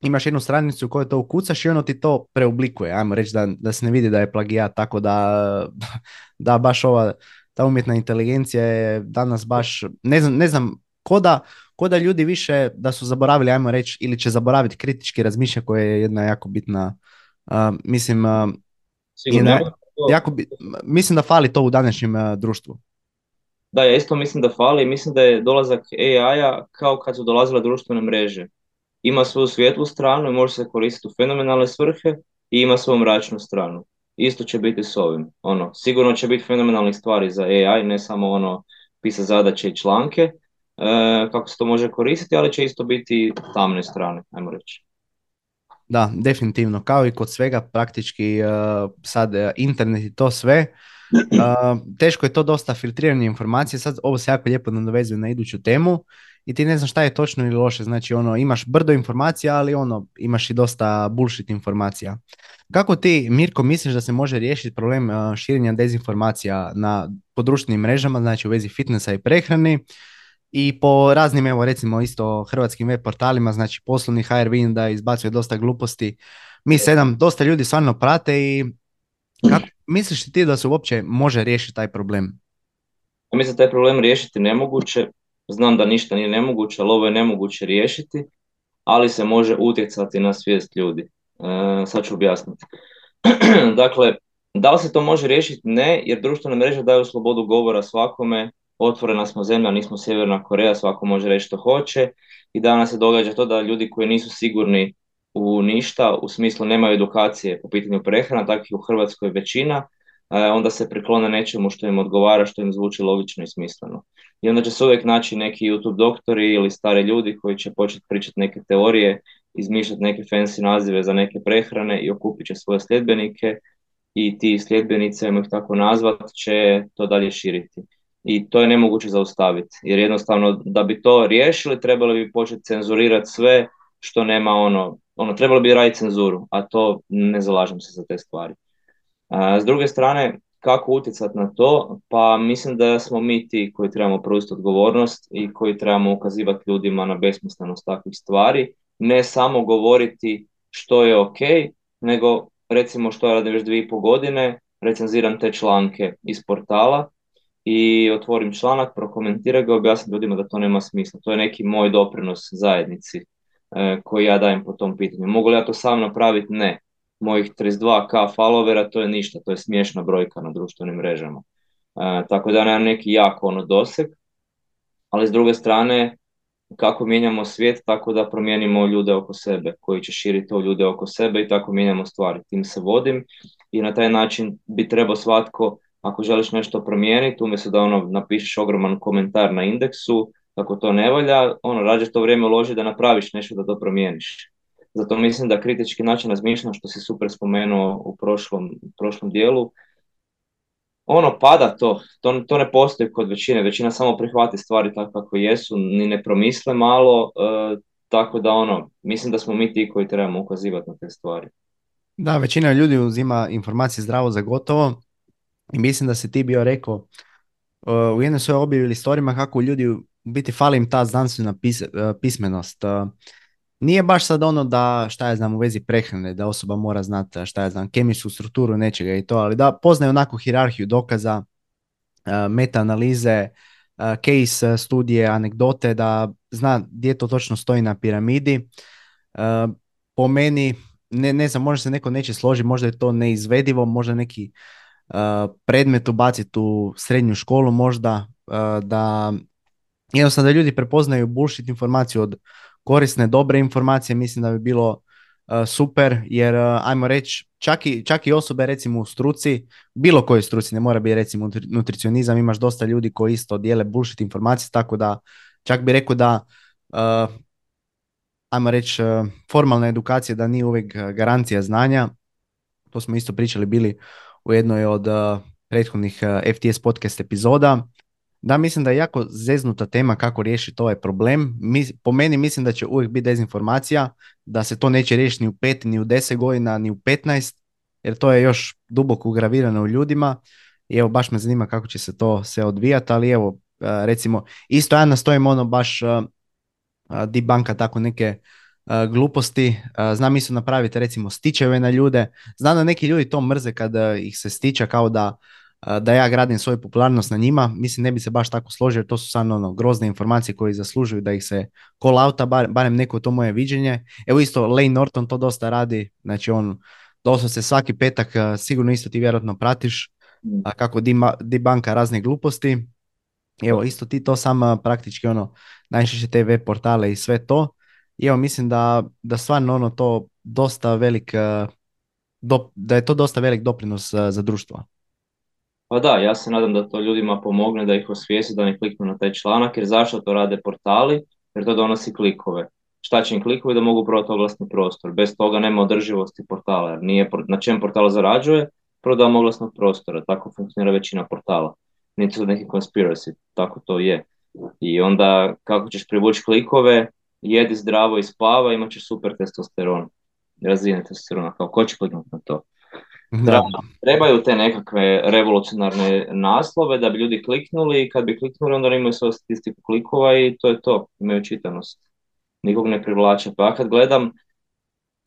S1: imaš jednu stranicu koju to ukucaš i ono ti to preoblikuje, ajmo reći da, da se ne vidi da je plagijat, tako da, da baš ova ta umjetna inteligencija je danas baš, ne znam, ne znam ko da, ko da ljudi više da su zaboravili, ajmo reći, ili će zaboraviti kritički razmišljanje koje je jedna jako bitna, uh, mislim, uh, jako bi, mislim da fali to u današnjem uh, društvu.
S2: Da, ja isto mislim da fali mislim da je dolazak AI-a kao kad su dolazile društvene mreže ima svoju svijetlu stranu i može se koristiti u fenomenalne svrhe i ima svoju mračnu stranu. Isto će biti s ovim. Ono, sigurno će biti fenomenalnih stvari za AI, ne samo ono pisa zadaće i članke, e, kako se to može koristiti, ali će isto biti tamne strane, ajmo reći.
S1: Da, definitivno. Kao i kod svega, praktički uh, sad uh, internet i to sve, uh, teško je to dosta filtriranje informacije. Sad ovo se jako lijepo nadovezuje na iduću temu i ti ne znaš šta je točno ili loše. Znači ono, imaš brdo informacija, ali ono, imaš i dosta bullshit informacija. Kako ti, Mirko, misliš da se može riješiti problem uh, širenja dezinformacija na područnim mrežama, znači u vezi fitnessa i prehrani i po raznim, evo recimo isto hrvatskim web portalima, znači poslovni HR vidim da izbacuje dosta gluposti. Mi sedam, dosta ljudi stvarno prate i kako misliš ti da se uopće može riješiti taj problem?
S2: Mislim da taj problem riješiti nemoguće Znam da ništa nije nemoguće, ali ovo je nemoguće riješiti, ali se može utjecati na svijest ljudi. E, sad ću objasniti. dakle, da li se to može riješiti? Ne, jer društvene mreže daju slobodu govora svakome, otvorena smo zemlja, nismo Sjeverna Koreja, svako može reći što hoće i danas se događa to da ljudi koji nisu sigurni u ništa, u smislu nemaju edukacije po pitanju prehrana, takvih u Hrvatskoj većina, onda se priklone nečemu što im odgovara, što im zvuči logično i smisleno i onda će se uvijek naći neki YouTube doktori ili stari ljudi koji će početi pričati neke teorije, izmišljati neke fancy nazive za neke prehrane i okupit će svoje sljedbenike i ti sljedbenice, ih tako nazvat, će to dalje širiti. I to je nemoguće zaustaviti, jer jednostavno da bi to riješili trebali bi početi cenzurirati sve što nema ono, ono trebalo bi raditi cenzuru, a to ne zalažem se za te stvari. S druge strane, kako utjecati na to? Pa mislim da smo mi ti koji trebamo preuzeti odgovornost i koji trebamo ukazivati ljudima na besmislenost takvih stvari. Ne samo govoriti što je ok, nego recimo što ja radim već dvije i pol godine, recenziram te članke iz portala i otvorim članak, prokomentiram ga, objasnim ljudima da to nema smisla. To je neki moj doprinos zajednici e, koji ja dajem po tom pitanju. Mogu li ja to sam napraviti? Ne mojih 32k followera, to je ništa, to je smiješna brojka na društvenim mrežama. E, tako da nemam neki jako ono doseg, ali s druge strane, kako mijenjamo svijet, tako da promijenimo ljude oko sebe, koji će širiti to ljude oko sebe i tako mijenjamo stvari. Tim se vodim i na taj način bi trebao svatko, ako želiš nešto promijeniti, umjesto da ono napišeš ogroman komentar na indeksu, kako to ne valja, ono, rađe to vrijeme uloži da napraviš nešto da to promijeniš. Zato mislim da kritički način razmišljanja, što si super spomenuo u prošlom, prošlom dijelu, ono pada to. to, to ne postoji kod većine, većina samo prihvati stvari tako kako jesu, ni ne promisle malo, e, tako da ono, mislim da smo mi ti koji trebamo ukazivati na te stvari.
S1: Da, većina ljudi uzima informacije zdravo za gotovo i mislim da si ti bio rekao uh, u jednoj svojoj objavi ili storima kako ljudi u biti fali im ta znanstvena uh, pismenost. Uh, nije baš sad ono da šta ja znam u vezi prehrane, da osoba mora znati šta ja znam kemijsku strukturu nečega i to, ali da poznaje onako hirarhiju dokaza, meta-analize, case studije, anegdote, da zna gdje to točno stoji na piramidi. Po meni, ne, ne znam, možda se neko neće složiti, možda je to neizvedivo, možda neki predmet ubaciti u srednju školu, možda da jednostavno da ljudi prepoznaju bullshit informaciju od korisne, dobre informacije, mislim da bi bilo super, jer ajmo reći, čak i, čak i osobe recimo u struci, bilo kojoj struci, ne mora biti recimo nutricionizam, imaš dosta ljudi koji isto dijele bullshit informacije, tako da čak bi rekao da ajmo reći formalna edukacija da nije uvijek garancija znanja, to smo isto pričali bili u jednoj od prethodnih FTS podcast epizoda, da, mislim da je jako zeznuta tema kako riješiti ovaj problem. Mi, po meni mislim da će uvijek biti dezinformacija, da se to neće riješiti ni u pet, ni u deset godina, ni u petnaest, jer to je još duboko ugravirano u ljudima. I evo, baš me zanima kako će se to sve odvijati, ali evo, recimo, isto ja nastojim ono baš di banka tako neke gluposti. Znam isto napraviti recimo stičeve na ljude. Znam da neki ljudi to mrze kada ih se stiča kao da da ja gradim svoju popularnost na njima, mislim ne bi se baš tako složio jer to su samo ono grozne informacije koje zaslužuju da ih se call outa, bar, barem neko to moje viđenje. Evo isto Lane Norton to dosta radi, znači on se svaki petak, sigurno isto ti vjerojatno pratiš mm. kako di, banka razne gluposti. Evo isto ti to sam praktički ono najčešće te web portale i sve to. I evo mislim da, da stvarno ono to dosta velik, da je to dosta velik doprinos za društvo.
S2: Pa da, ja se nadam da to ljudima pomogne, da ih osvijesti, da ne kliknu na taj članak, jer zašto to rade portali? Jer to donosi klikove. Šta će im klikovi da mogu prodati oglasni prostor? Bez toga nema održivosti portala, jer nije, na čem portal zarađuje? Prodajom oglasnog prostora, tako funkcionira većina portala. Nije to neki conspiracy, tako to je. I onda kako ćeš privući klikove, jedi zdravo i spava, imat ćeš super testosteron, razine testosterona, kao ko će kliknuti na to? Trebaju te nekakve revolucionarne naslove da bi ljudi kliknuli i kad bi kliknuli onda imaju svoju statistiku klikova i to je to, imaju čitanost. Nikog ne privlače. Pa kad gledam,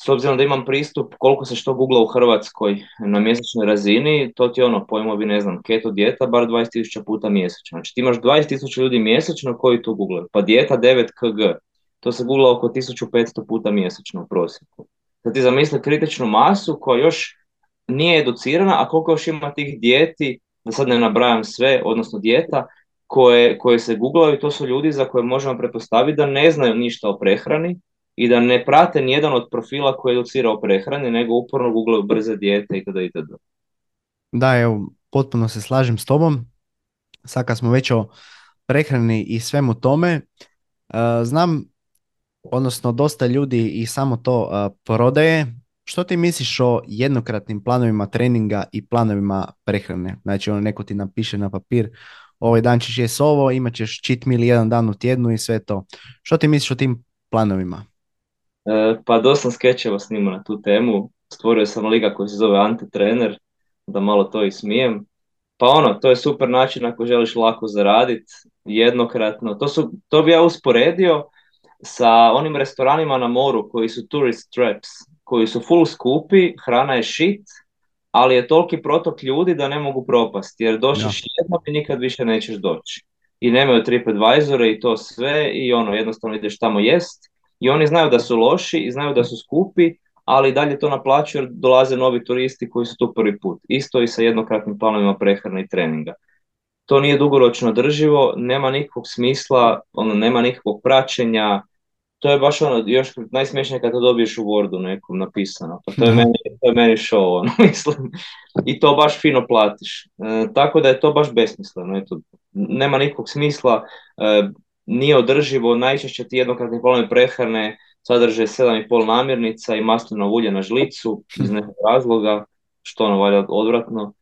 S2: s obzirom da imam pristup koliko se što googla u Hrvatskoj na mjesečnoj razini, to ti je ono pojmovi, ne znam, keto dijeta, bar 20.000 puta mjesečno. Znači ti imaš 20.000 ljudi mjesečno koji to googlaju. Pa dijeta 9 kg, to se googla oko 1500 puta mjesečno u prosjeku. Da ti zamisli kritičnu masu koja još nije educirana, a koliko još ima tih dijeti, da sad ne nabrajam sve, odnosno dijeta, koje, koje se googlaju, to su ljudi za koje možemo pretpostaviti da ne znaju ništa o prehrani i da ne prate nijedan od profila koji educira o prehrani, nego uporno googlaju brze dijete itd. itd.
S1: Da, evo, potpuno se slažem s tobom. Sad kad smo već o prehrani i svemu tome, e, znam, odnosno dosta ljudi i samo to e, prodaje, što ti misliš o jednokratnim planovima treninga i planovima prehrane? Znači, ono neko ti napiše na papir, ovaj dan ćeš jes ovo, imat ćeš cheat meal jedan dan u tjednu i sve to. Što ti misliš o tim planovima?
S2: E, pa dosta skečeva snima na tu temu. Stvorio sam liga koji se zove Antitrener, da malo to i smijem. Pa ono, to je super način ako želiš lako zaraditi, jednokratno. To, su, to bi ja usporedio sa onim restoranima na moru koji su tourist traps koji su full skupi, hrana je shit, ali je toliki protok ljudi da ne mogu propasti, jer došliš jednom i nikad više nećeš doći. I nemaju TripAdvisore i to sve i ono, jednostavno ideš tamo jest i oni znaju da su loši i znaju da su skupi, ali dalje to naplaćuju jer dolaze novi turisti koji su tu prvi put. Isto i sa jednokratnim planovima prehrane i treninga. To nije dugoročno drživo, nema nikakvog smisla, ono, nema nikakvog praćenja, to je baš ono, još najsmješnije kad to dobiješ u Wordu nekom napisano. Pa to je meni, to je meni show, ono, mislim. I to baš fino platiš. E, tako da je to baš besmisleno. Eto, nema nikakvog smisla, e, nije održivo, najčešće ti jednokratni planovi prehrane sadrže 7,5 namirnica i maslino ulje na žlicu iz nekog razloga, što ono valja odvratno.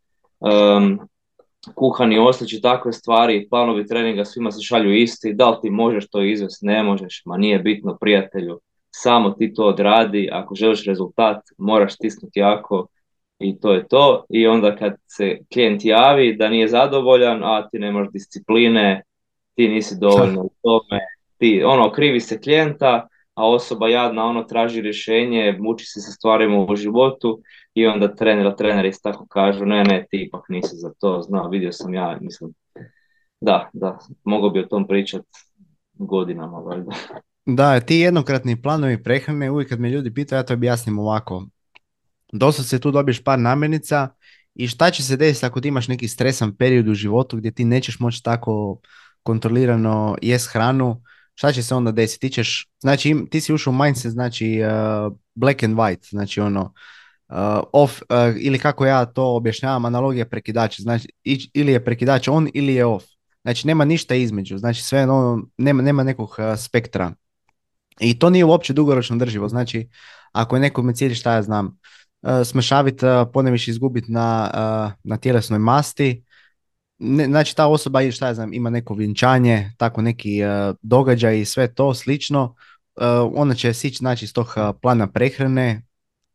S2: Kuhani oslić takve stvari, planovi treninga svima se šalju isti, da li ti možeš to izvesti, ne možeš, ma nije bitno prijatelju, samo ti to odradi, ako želiš rezultat moraš stisnuti jako i to je to. I onda kad se klijent javi da nije zadovoljan, a ti nemaš discipline, ti nisi dovoljno u tome, ti, ono, krivi se klijenta, a osoba jadna ono traži rješenje, muči se sa stvarima u životu i onda trener, treneri tako kažu, ne, ne, ti ipak nisi za to, zna, vidio sam ja, mislim, da, da, mogao bi o tom pričat godinama, valjda.
S1: Da, ti jednokratni planovi prehrane, uvijek kad me ljudi pitaju, ja to objasnim ovako. se tu dobiješ par namirnica i šta će se desiti ako ti imaš neki stresan period u životu gdje ti nećeš moći tako kontrolirano jest hranu, šta će se onda desiti? Ti ćeš, znači ti si ušao u mindset, znači uh, black and white, znači ono uh, off, uh, ili kako ja to objašnjavam, analogija prekidača, znači ili je prekidač on ili je off. Znači nema ništa između, znači sve ono, nema, nema nekog spektra. I to nije uopće dugoročno drživo, znači ako je nekom cilj šta ja znam, smršaviti, poneviš izgubiti na, na tjelesnoj masti, ne, znači ta osoba šta ja znam, ima neko vjenčanje, tako neki uh, događaj i sve to slično, uh, ona će sići znači, iz tog e, plana prehrane,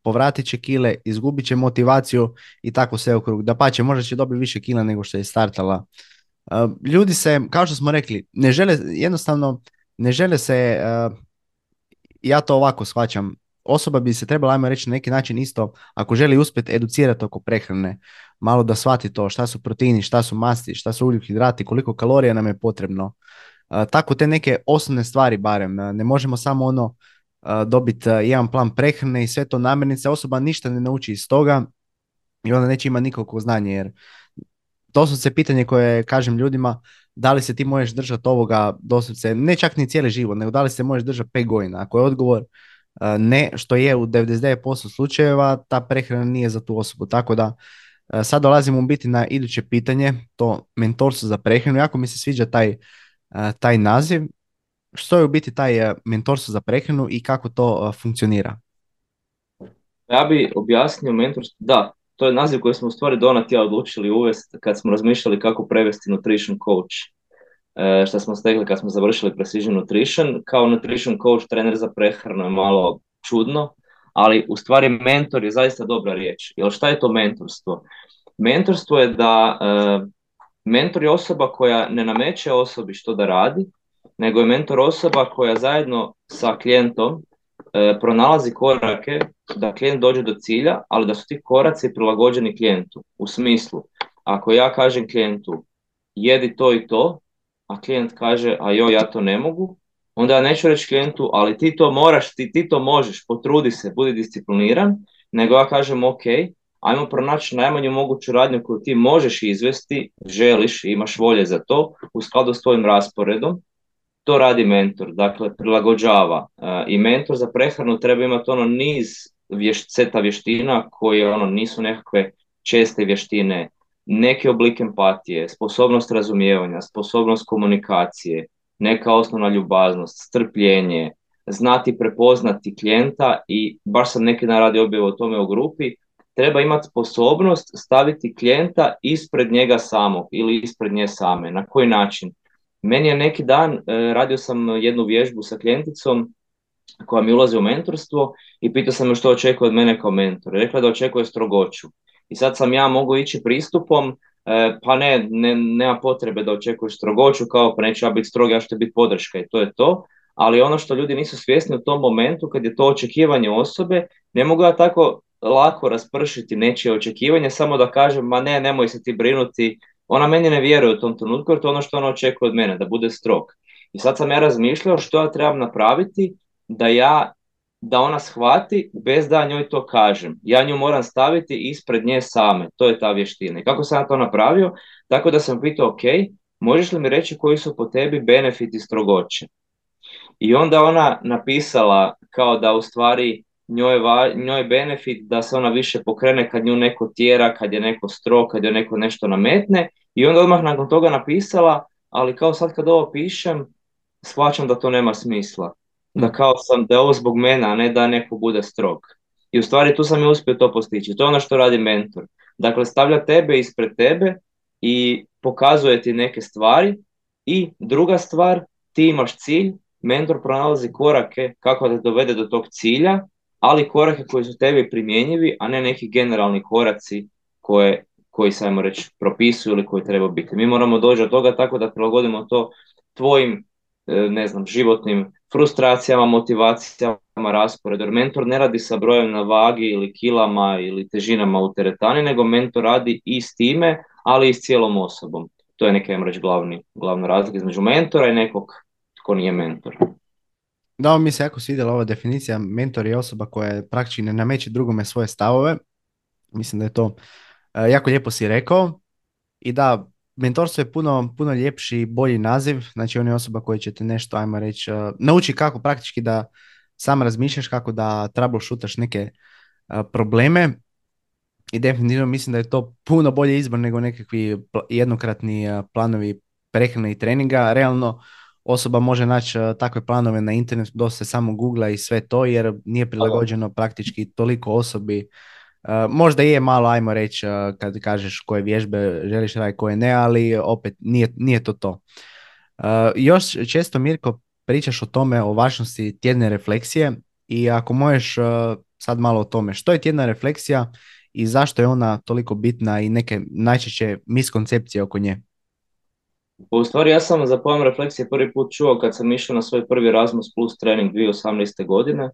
S1: povratit će kile, izgubit će motivaciju i tako sve u krug. Da pače, možda će dobiti više kila nego što je startala. ljudi se, kao što smo rekli, ne žele, jednostavno, ne žele se, ja to ovako shvaćam, osoba bi se trebala, ajmo reći, na neki način isto, ako želi uspjeti educirati oko prehrane, malo da shvati to šta su proteini, šta su masti, šta su ugljikohidrati, koliko kalorija nam je potrebno. tako te neke osnovne stvari barem. Ne možemo samo ono dobiti jedan plan prehrane i sve to namirnice. Osoba ništa ne nauči iz toga i onda neće imati nikakvo znanje jer doslovce pitanje koje kažem ljudima da li se ti možeš držati ovoga doslovce, ne čak ni cijeli život, nego da li se možeš držati pet godina. Ako je odgovor ne, što je u 99% slučajeva, ta prehrana nije za tu osobu. Tako da sad dolazimo u biti na iduće pitanje, to mentorstvo za prehranu. Jako mi se sviđa taj, taj naziv. Što je u biti taj mentorstvo za prehranu i kako to funkcionira?
S2: Ja bi objasnio mentorstvo, da, to je naziv koji smo u stvari Donat ja odlučili uvesti kad smo razmišljali kako prevesti nutrition coach. E, što smo stekli kad smo završili Precision Nutrition. Kao nutrition coach, trener za prehranu je malo čudno, ali u stvari mentor je zaista dobra riječ. Jer šta je to mentorstvo? Mentorstvo je da e, mentor je osoba koja ne nameće osobi što da radi, nego je mentor osoba koja zajedno sa klijentom e, pronalazi korake da klijent dođe do cilja, ali da su ti koraci prilagođeni klijentu. U smislu, ako ja kažem klijentu jedi to i to, a klijent kaže a jo ja to ne mogu, onda ja neću reći klijentu ali ti to moraš, ti, ti to možeš, potrudi se, budi discipliniran, nego ja kažem ok, ajmo pronaći najmanju moguću radnju koju ti možeš izvesti, želiš, imaš volje za to, u skladu s tvojim rasporedom, to radi mentor, dakle prilagođava. E, I mentor za prehranu treba imati ono niz vješ, seta vještina koje ono nisu nekakve česte vještine, neke oblik empatije, sposobnost razumijevanja, sposobnost komunikacije, neka osnovna ljubaznost, strpljenje, znati prepoznati klijenta i baš sam neki dan radio objavu o tome u grupi, treba imati sposobnost staviti klijenta ispred njega samog ili ispred nje same. Na koji način? Meni je neki dan, e, radio sam jednu vježbu sa klijenticom koja mi ulazi u mentorstvo i pitao sam je što očekuje od mene kao mentor. Rekla da očekuje strogoću. I sad sam ja mogu ići pristupom, e, pa ne, ne, nema potrebe da očekuješ strogoću, kao pa neću ja biti strog, ja ću biti podrška i to je to. Ali ono što ljudi nisu svjesni u tom momentu, kad je to očekivanje osobe, ne mogu ja tako lako raspršiti nečije očekivanje, samo da kažem, ma ne, nemoj se ti brinuti, ona meni ne vjeruje u tom trenutku, jer to je ono što ona očekuje od mene, da bude strog. I sad sam ja razmišljao što ja trebam napraviti da ja da ona shvati bez da njoj to kažem. Ja nju moram staviti ispred nje same. To je ta vještina. I kako sam ja to napravio? Tako da sam pitao, ok, možeš li mi reći koji su po tebi benefiti strogoće? I onda ona napisala kao da u stvari njoj, njoj je benefit da se ona više pokrene kad nju neko tjera, kad je neko strog, kad je neko nešto nametne. I onda odmah nakon toga napisala, ali kao sad kad ovo pišem, shvaćam da to nema smisla da kao sam, da ovo zbog mene, a ne da neko bude strog. I u stvari tu sam i uspio to postići. To je ono što radi mentor. Dakle, stavlja tebe ispred tebe i pokazuje ti neke stvari i druga stvar, ti imaš cilj, mentor pronalazi korake kako te dovede do tog cilja, ali korake koji su tebi primjenjivi, a ne neki generalni koraci koje, koji se, ajmo reći, propisuju ili koji treba biti. Mi moramo doći do toga tako da prilagodimo to tvojim, e, ne znam, životnim frustracijama, motivacijama, rasporedu. Jer mentor ne radi sa brojem na vagi ili kilama ili težinama u teretani, nego mentor radi i s time, ali i s cijelom osobom. To je neka, reći, glavni, glavna razlika između mentora i nekog tko nije mentor.
S1: Da, mi se jako svidjela ova definicija. Mentor je osoba koja praktički ne nameće drugome svoje stavove. Mislim da je to e, jako lijepo si rekao. I da, mentorstvo je puno, puno ljepši i bolji naziv. Znači on je osoba koja će te nešto, ajmo reći, uh, nauči kako praktički da sam razmišljaš, kako da troubleshootaš neke probleme. I definitivno mislim da je to puno bolje izbor nego nekakvi jednokratni planovi prehrane i treninga. Realno osoba može naći takve planove na internetu, dosta samo googla i sve to jer nije prilagođeno praktički toliko osobi možda je malo, ajmo reći, kad kažeš koje vježbe želiš raditi, koje ne, ali opet nije, nije to to. još često, Mirko, pričaš o tome, o važnosti tjedne refleksije i ako možeš sad malo o tome, što je tjedna refleksija i zašto je ona toliko bitna i neke najčešće miskoncepcije oko nje?
S2: U stvari ja sam za pojam refleksije prvi put čuo kad sam išao na svoj prvi Erasmus Plus trening 2018. godine.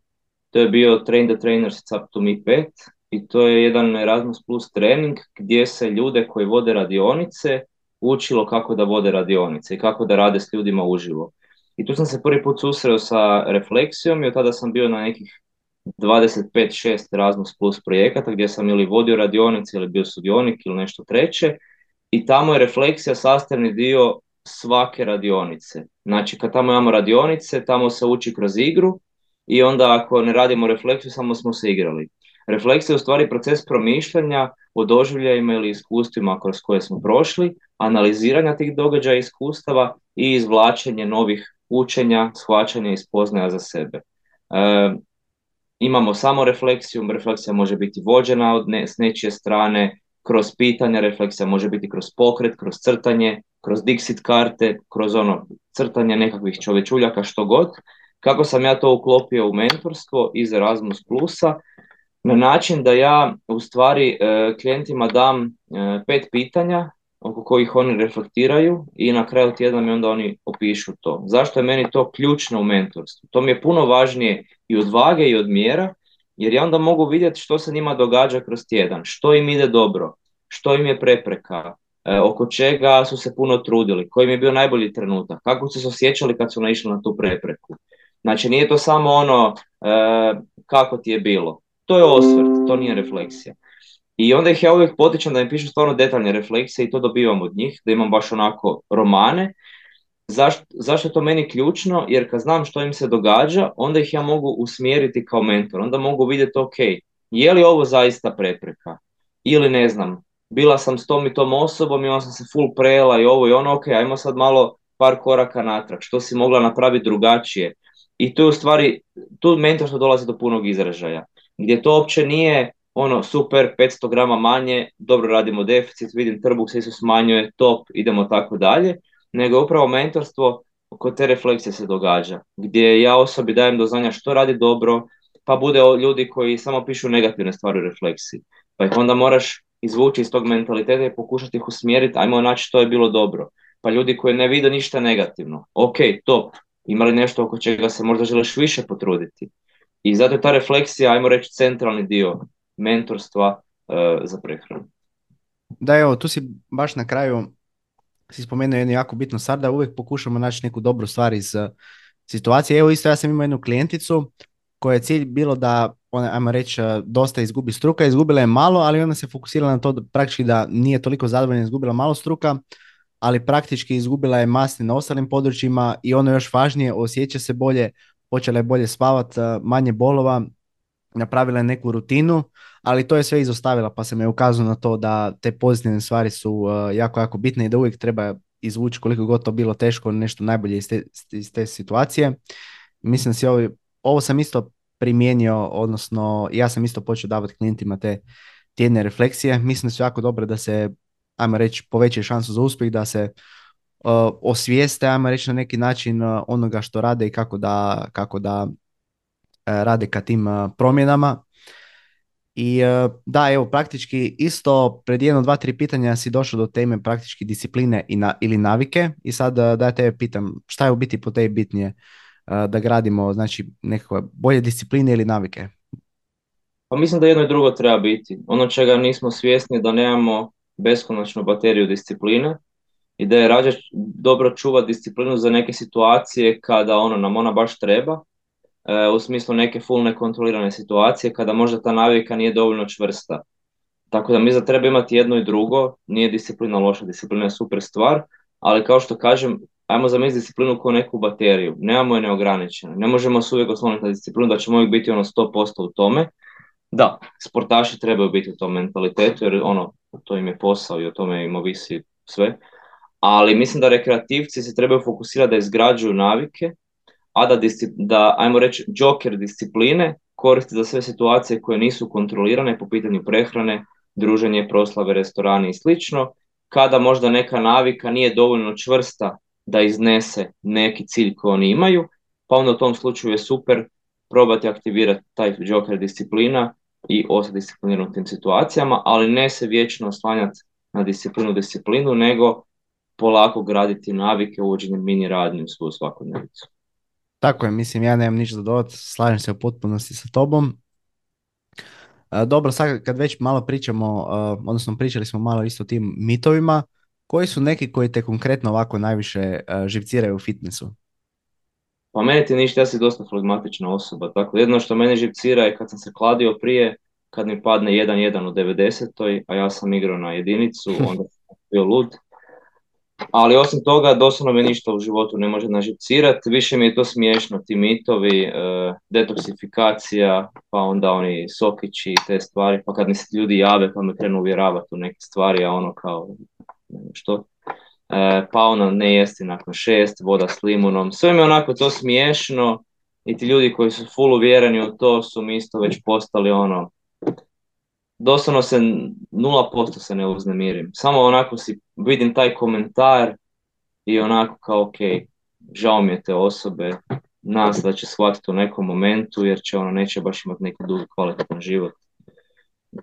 S2: To je bio Train the Trainers Up to Me 5 i to je jedan Erasmus Plus trening gdje se ljude koji vode radionice učilo kako da vode radionice i kako da rade s ljudima uživo. I tu sam se prvi put susreo sa refleksijom i od tada sam bio na nekih 25-6 Erasmus Plus projekata gdje sam ili vodio radionice ili bio sudionik ili nešto treće i tamo je refleksija sastavni dio svake radionice. Znači kad tamo imamo radionice, tamo se uči kroz igru i onda ako ne radimo refleksiju samo smo se igrali. Refleksija je u stvari proces promišljanja o doživljajima ili iskustvima kroz koje smo prošli, analiziranja tih događaja i iskustava i izvlačenje novih učenja, shvaćanja i spoznaja za sebe. E, imamo samo refleksiju, refleksija može biti vođena od ne, s nečije strane, kroz pitanja, refleksija može biti kroz pokret, kroz crtanje, kroz Dixit karte, kroz ono crtanje nekakvih čovečuljaka, što god. Kako sam ja to uklopio u mentorstvo iz Erasmus Plusa, na način da ja u stvari e, klijentima dam e, pet pitanja oko kojih oni reflektiraju i na kraju tjedna mi onda oni opišu to. Zašto je meni to ključno u mentorstvu? To mi je puno važnije i od vage i od mjera, jer ja onda mogu vidjeti što se njima događa kroz tjedan, što im ide dobro, što im je prepreka, e, oko čega su se puno trudili, koji im je bio najbolji trenutak, kako su se osjećali kad su naišli na tu prepreku. Znači nije to samo ono kako ti je bilo, to je osvrt, to nije refleksija. I onda ih ja uvijek potičem da mi pišu stvarno detaljne refleksije i to dobivam od njih, da imam baš onako romane. Zašto, zašto je to meni ključno? Jer kad znam što im se događa, onda ih ja mogu usmjeriti kao mentor. Onda mogu vidjeti, ok, je li ovo zaista prepreka? Ili ne znam, bila sam s tom i tom osobom i onda sam se full prela i ovo i ono, ok, ajmo sad malo par koraka natrag, što si mogla napraviti drugačije. I tu u stvari, tu mentorstvo dolazi do punog izražaja gdje to uopće nije ono super, 500 grama manje, dobro radimo deficit, vidim trbuh se smanjuje, top, idemo tako dalje, nego upravo mentorstvo kod te refleksije se događa, gdje ja osobi dajem do znanja što radi dobro, pa bude ljudi koji samo pišu negativne stvari u refleksiji. Pa ih onda moraš izvući iz tog mentaliteta i pokušati ih usmjeriti, ajmo naći što je bilo dobro. Pa ljudi koji ne vide ništa negativno, ok, top, imali nešto oko čega se možda želiš više potruditi. I zato je ta refleksija, ajmo reći, centralni dio mentorstva uh, za prehranu.
S1: Da, evo, tu si baš na kraju si spomenuo jednu jako bitnu stvar, da uvijek pokušamo naći neku dobru stvar iz uh, situacije. Evo isto ja sam imao jednu klijenticu koja je cilj bilo da ona, ajmo reći, uh, dosta izgubi struka, izgubila je malo, ali ona se fokusirala na to da, praktički da nije toliko zadovoljna, izgubila malo struka, ali praktički izgubila je masne na ostalim područjima i ono još važnije, osjeća se bolje, počela je bolje spavat, manje bolova, napravila je neku rutinu, ali to je sve izostavila pa sam je ukazao na to da te pozitivne stvari su jako, jako bitne i da uvijek treba izvući koliko god to bilo teško nešto najbolje iz te, iz te situacije. Mislim si ovo, ovo sam isto primijenio, odnosno ja sam isto počeo davati klijentima te tjedne refleksije. Mislim da su jako dobro da se ajmo reći, povećaju šansu za uspjeh, da se osvijeste, ajmo reći na neki način uh, onoga što rade i kako da, kako da uh, rade ka tim promjenama. I da, evo, praktički isto pred jedno, dva, tri pitanja si došao do teme praktički discipline i na, ili navike i sad da ja pitam šta je u biti po tebi bitnije da gradimo znači nekakve bolje discipline ili navike?
S2: Pa mislim da jedno i drugo treba biti. Ono čega nismo svjesni da nemamo beskonačnu bateriju discipline i da je rađe dobro čuvati disciplinu za neke situacije kada ono nam ona baš treba, e, u smislu neke full nekontrolirane situacije kada možda ta navika nije dovoljno čvrsta. Tako da mi za treba imati jedno i drugo, nije disciplina loša, disciplina je super stvar, ali kao što kažem, ajmo zamisliti disciplinu kao neku bateriju, nemamo je neograničeno, ne možemo se uvijek osloniti na disciplinu da ćemo uvijek biti ono 100% u tome, da, sportaši trebaju biti u tom mentalitetu jer ono, to im je posao i o tome im ovisi sve. Ali mislim da rekreativci se trebaju fokusirati da izgrađuju navike, a da, da ajmo reći, joker discipline koristi za sve situacije koje nisu kontrolirane po pitanju prehrane, druženje, proslave, restorani i slično, kada možda neka navika nije dovoljno čvrsta da iznese neki cilj koji oni imaju, pa onda u tom slučaju je super probati aktivirati taj joker disciplina i ostati discipliniran u tim situacijama, ali ne se vječno oslanjati na disciplinu disciplinu, nego polako graditi navike uvođenjem mini radnje u svoju svakodnevicu.
S1: Tako je, mislim, ja nemam ništa dodati, slažem se u potpunosti sa tobom. E, dobro, sad kad već malo pričamo, e, odnosno pričali smo malo isto o tim mitovima, koji su neki koji te konkretno ovako najviše e, živciraju u fitnessu?
S2: Pa meni ti ništa, ja si dosta flegmatična osoba, tako jedno što mene živcira je kad sam se kladio prije, kad mi padne 1-1 u 90. a ja sam igrao na jedinicu, onda sam bio lud. Ali osim toga, doslovno me ništa u životu ne može naživcirati, više mi je to smiješno, ti mitovi, e, detoksifikacija, pa onda oni sokići, te stvari, pa kad mi se ljudi jave pa me krenu uvjeravati u neke stvari, a ono kao, što? E, pa ono ne jesti nakon šest, voda s limunom, sve mi je onako to smiješno i ti ljudi koji su full uvjereni u to su mi isto već postali ono, doslovno se nula posto se ne uznemirim, samo onako si vidim taj komentar i onako kao ok, žao mi je te osobe, nas da će shvatiti u nekom momentu jer će ono neće baš imati neki dugi kvalitetan život.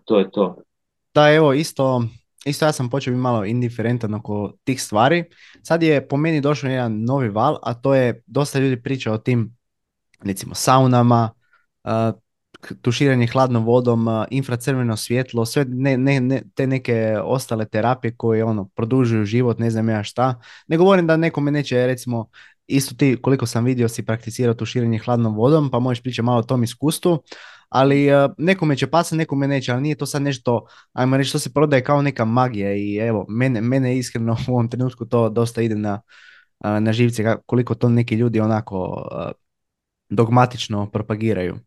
S2: To je to.
S1: Da, evo isto isto ja sam počeo biti malo indiferentan oko tih stvari. Sad je po meni došao jedan novi val, a to je dosta ljudi priča o tim recimo saunama, tuširanje hladnom vodom, infracrveno svjetlo, sve ne, ne, ne, te neke ostale terapije koje ono produžuju život, ne znam ja šta. Ne govorim da nekome neće recimo isto ti koliko sam vidio si prakticirao tuširanje hladnom vodom, pa možeš pričati malo o tom iskustvu, ali nekome će pasati, nekome neće, ali nije to sad nešto, ajmo reći, što se prodaje kao neka magija i evo, mene, mene iskreno u ovom trenutku to dosta ide na, na živce, koliko to neki ljudi onako dogmatično propagiraju.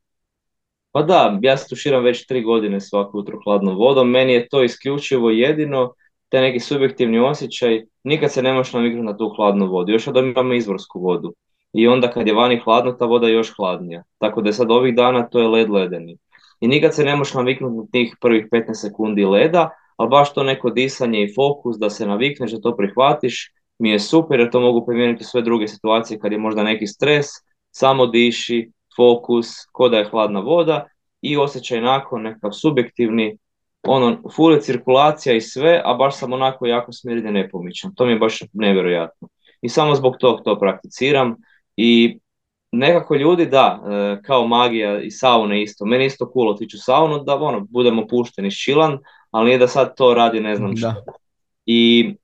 S2: Pa da, ja se tuširam već tri godine svako jutro hladnom vodom, meni je to isključivo jedino, te neki subjektivni osjećaj, nikad se ne možeš naviknuti na tu hladnu vodu, još da imamo izvorsku vodu i onda kad je vani hladno, ta voda je još hladnija. Tako da je sad ovih dana to je led ledeni. I nikad se ne možeš naviknuti na tih prvih 15 sekundi leda, ali baš to neko disanje i fokus da se navikneš, da to prihvatiš, mi je super jer to mogu primijeniti sve druge situacije kad je možda neki stres, samo diši, fokus, ko da je hladna voda i osjećaj nakon nekakav subjektivni, ono, full je cirkulacija i sve, a baš sam onako jako smiren i nepomičan. To mi je baš nevjerojatno. I samo zbog tog to prakticiram i nekako ljudi, da, e, kao magija i saune isto. Meni isto cool otići u saunu da ono, budemo pušteni šilan, ali nije da sad to radi ne znam što. I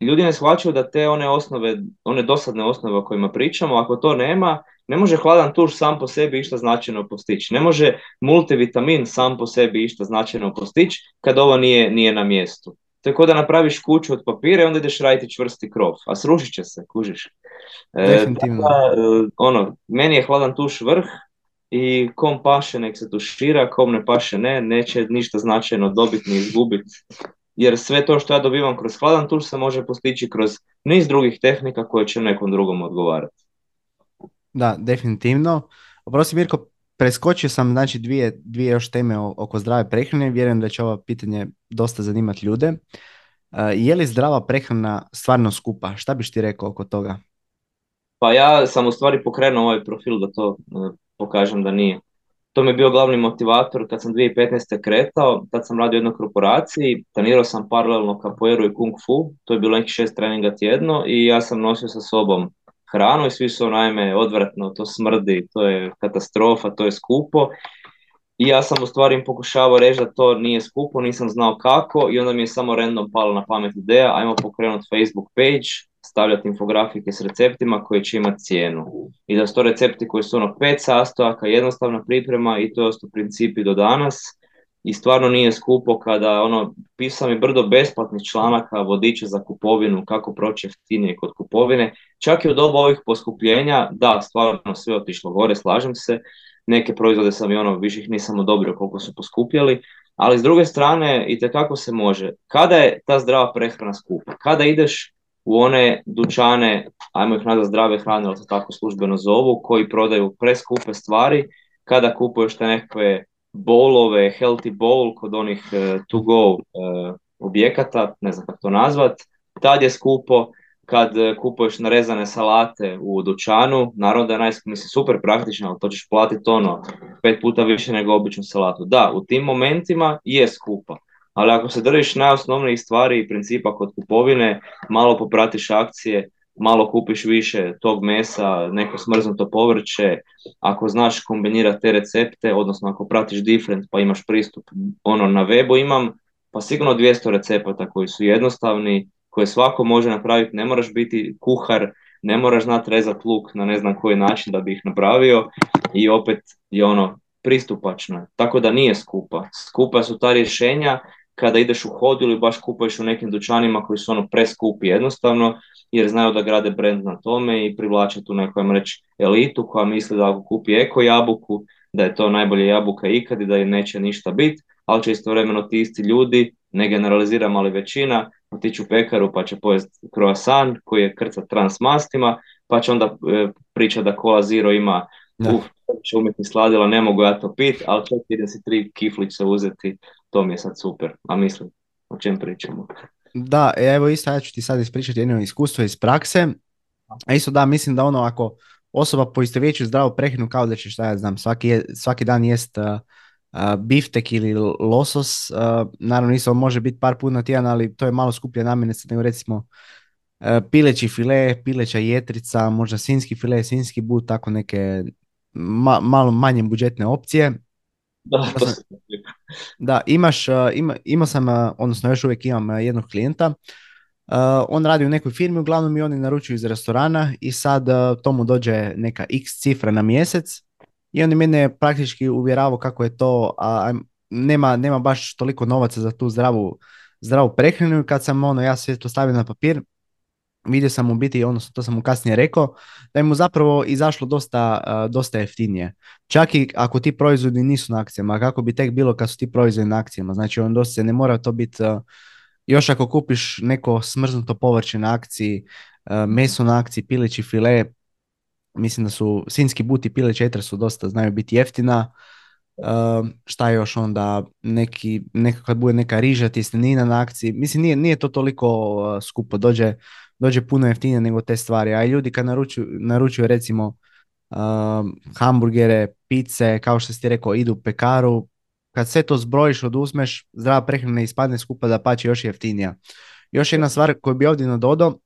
S2: ljudi ne shvaćaju da te one osnove, one dosadne osnove o kojima pričamo, ako to nema, ne može hladan tuš sam po sebi išta značajno postići. Ne može multivitamin sam po sebi išta značajno postići kad ovo nije, nije na mjestu. Kao da napraviš kuću od papira i onda ideš raditi čvrsti krov, a srušit će se, kužiš.
S1: E, Definitivno.
S2: E, ono, meni je hladan tuš vrh i kom paše nek se tušira, kom ne paše ne, neće ništa značajno dobiti ni izgubiti. Jer sve to što ja dobivam kroz hladan tuš se može postići kroz niz drugih tehnika koje će nekom drugom odgovarati.
S1: Da, definitivno. Oprosti Mirko, preskočio sam znači dvije, dvije još teme oko zdrave prehrane. Vjerujem da će ovo pitanje dosta zanimati ljude. je li zdrava prehrana stvarno skupa? Šta biš ti rekao oko toga?
S2: Pa ja sam u stvari pokrenuo ovaj profil da to pokažem da nije. To mi je bio glavni motivator kad sam 2015. kretao, tad sam radio u jednoj korporaciji, trenirao sam paralelno capoeiru i kung fu, to je bilo nekih šest treninga tjedno i ja sam nosio sa sobom hranu i svi su naime odvratno, to smrdi, to je katastrofa, to je skupo. I ja sam u stvari pokušavao reći da to nije skupo, nisam znao kako i onda mi je samo random palo na pamet ideja, ajmo pokrenuti Facebook page, stavljati infografike s receptima koji će imati cijenu. I da su to recepti koji su ono pet sastojaka, jednostavna priprema i to je u principi do danas. I stvarno nije skupo kada ono, pisao mi brdo besplatnih članaka, vodiča za kupovinu, kako proći jeftinije kod kupovine. Čak i u dobu ovih poskupljenja, da, stvarno sve otišlo gore, slažem se. Neke proizvode sam i ono, više ih nisam odobrio koliko su poskupjeli, ali s druge strane, i kako se može. Kada je ta zdrava prehrana skupa? Kada ideš u one dućane, ajmo ih nazvati zdrave hrane, ali se tako službeno zovu, koji prodaju preskupe stvari, kada kupuješ te nekakve bowlove, healthy bowl kod onih uh, to go uh, objekata, ne znam kako to nazvat, tad je skupo, kad e, kupuješ narezane salate u dućanu, naravno da je najskup, mislim, super praktično, ali to ćeš platiti ono, pet puta više nego običnu salatu. Da, u tim momentima je skupa, ali ako se držiš najosnovnijih stvari i principa kod kupovine, malo popratiš akcije, malo kupiš više tog mesa, neko smrznuto povrće, ako znaš kombinirati te recepte, odnosno ako pratiš different pa imaš pristup, ono na webu imam, pa sigurno 200 recepata koji su jednostavni, koje svako može napraviti, ne moraš biti kuhar, ne moraš znati rezati luk na ne znam koji način da bi ih napravio i opet je ono pristupačno. Tako da nije skupa. Skupa su ta rješenja kada ideš u hodu ili baš kupuješ u nekim dućanima koji su ono preskupi jednostavno, jer znaju da grade brand na tome i privlače tu neku, reći, elitu koja misli da ako kupi eko jabuku, da je to najbolje jabuka ikad i da je neće ništa biti, ali će istovremeno ti isti ljudi, ne generaliziram, ali većina, otići u pekaru pa će pojesti croissant koji je krcat transmastima, pa će onda e, priča da Cola Zero ima uf, će umjetni sladila, ne mogu ja to pit, ali čak idem si tri kiflice uzeti, to mi je sad super. A mislim, o čem pričamo?
S1: Da, e, evo isto ja ću ti sad ispričati jedno iskustvo iz prakse. A isto da, mislim da ono ako osoba veću zdravu prehranu kao da će šta ja znam, svaki, svaki dan jest uh, biftek ili losos, uh, naravno isto može biti par puta na tjedan, ali to je malo skuplje namirnica nego recimo pileći file, pileća jetrica, možda sinski file, sinski but, tako neke malo manje budžetne opcije.
S2: Da,
S1: da imaš, ima, imao sam, odnosno još uvijek imam jednog klijenta, on radi u nekoj firmi, uglavnom mi oni naručuju iz restorana i sad tomu dođe neka x cifra na mjesec i oni mene praktički uvjeravaju kako je to, a nema, nema baš toliko novaca za tu zdravu, zdravu prehranu. I kad sam ono, ja sve to stavio na papir, vidio sam u biti, odnosno to sam mu kasnije rekao, da je mu zapravo izašlo dosta, dosta jeftinije. Čak i ako ti proizvodi nisu na akcijama, kako bi tek bilo kad su ti proizvodi na akcijama. Znači on dosta ne mora to biti, još ako kupiš neko smrznuto povrće na akciji, meso na akciji, pileći file, mislim da su sinski buti pileći etra su dosta, znaju biti jeftina. Uh, šta još onda, neki, neka, kad bude neka riža tjestenina na akciji, mislim nije, nije to toliko skupo, dođe dođe puno jeftinije nego te stvari. A ljudi kad naručuju, naručuju recimo uh, hamburgere, pice, kao što si rekao, idu u pekaru, kad sve to zbrojiš, oduzmeš, zdrava prehrana ispadne skupa da pače još jeftinija. Još jedna stvar koju bi ovdje nadodao, uh,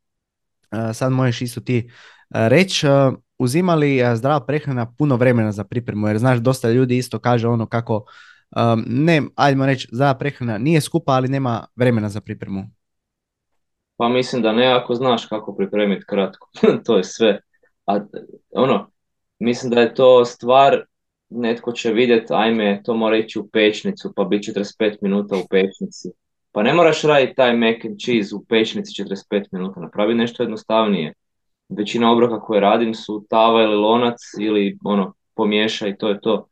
S1: sad možeš isto ti uh, reći, uh, uzimali zdrava prehrana puno vremena za pripremu, jer znaš, dosta ljudi isto kaže ono kako, um, ne, ajdemo reći, zdrava prehrana nije skupa, ali nema vremena za pripremu.
S2: Pa mislim da ne ako znaš kako pripremiti kratko. to je sve. A ono, mislim da je to stvar, netko će vidjeti, ajme, to mora ići u pečnicu, pa bit 45 minuta u pečnici. Pa ne moraš raditi taj mac and cheese u pečnici 45 minuta, napravi nešto jednostavnije. Većina obroka koje radim su tava ili lonac ili ono, pomiješa i to je to.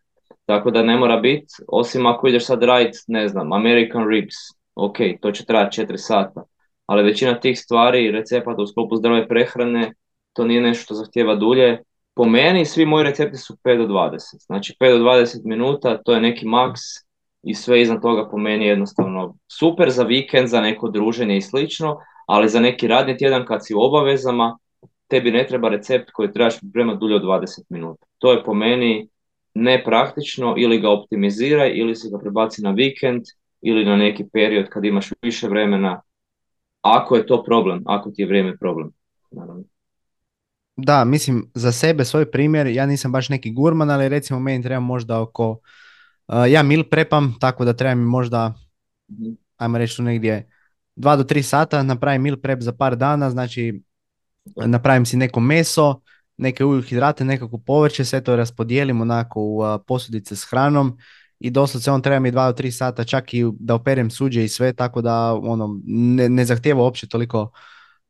S2: Tako da ne mora biti, osim ako ideš sad raditi, ne znam, American ribs, ok, to će trajati 4 sata ali većina tih stvari, recepata u sklopu zdrave prehrane, to nije nešto što zahtjeva dulje. Po meni svi moji recepti su 5 do 20, znači 5 do 20 minuta, to je neki maks i sve iznad toga po meni jednostavno super za vikend, za neko druženje i slično, ali za neki radni tjedan kad si u obavezama, tebi ne treba recept koji trebaš pripremati dulje od 20 minuta. To je po meni nepraktično ili ga optimiziraj ili se ga prebaci na vikend ili na neki period kad imaš više vremena ako je to problem, ako ti je vrijeme problem. Naravno.
S1: Da, mislim, za sebe, svoj primjer, ja nisam baš neki gurman, ali recimo meni treba možda oko, uh, ja mil prepam, tako da treba mi možda, mm ajmo reći tu negdje, dva do tri sata, napravim mil prep za par dana, znači napravim si neko meso, neke ugljuhidrate, nekako povrće, sve to raspodijelim onako u uh, posudice s hranom i doslovce on treba mi dva do tri sata čak i da operem suđe i sve, tako da ono, ne, ne zahtijeva uopće toliko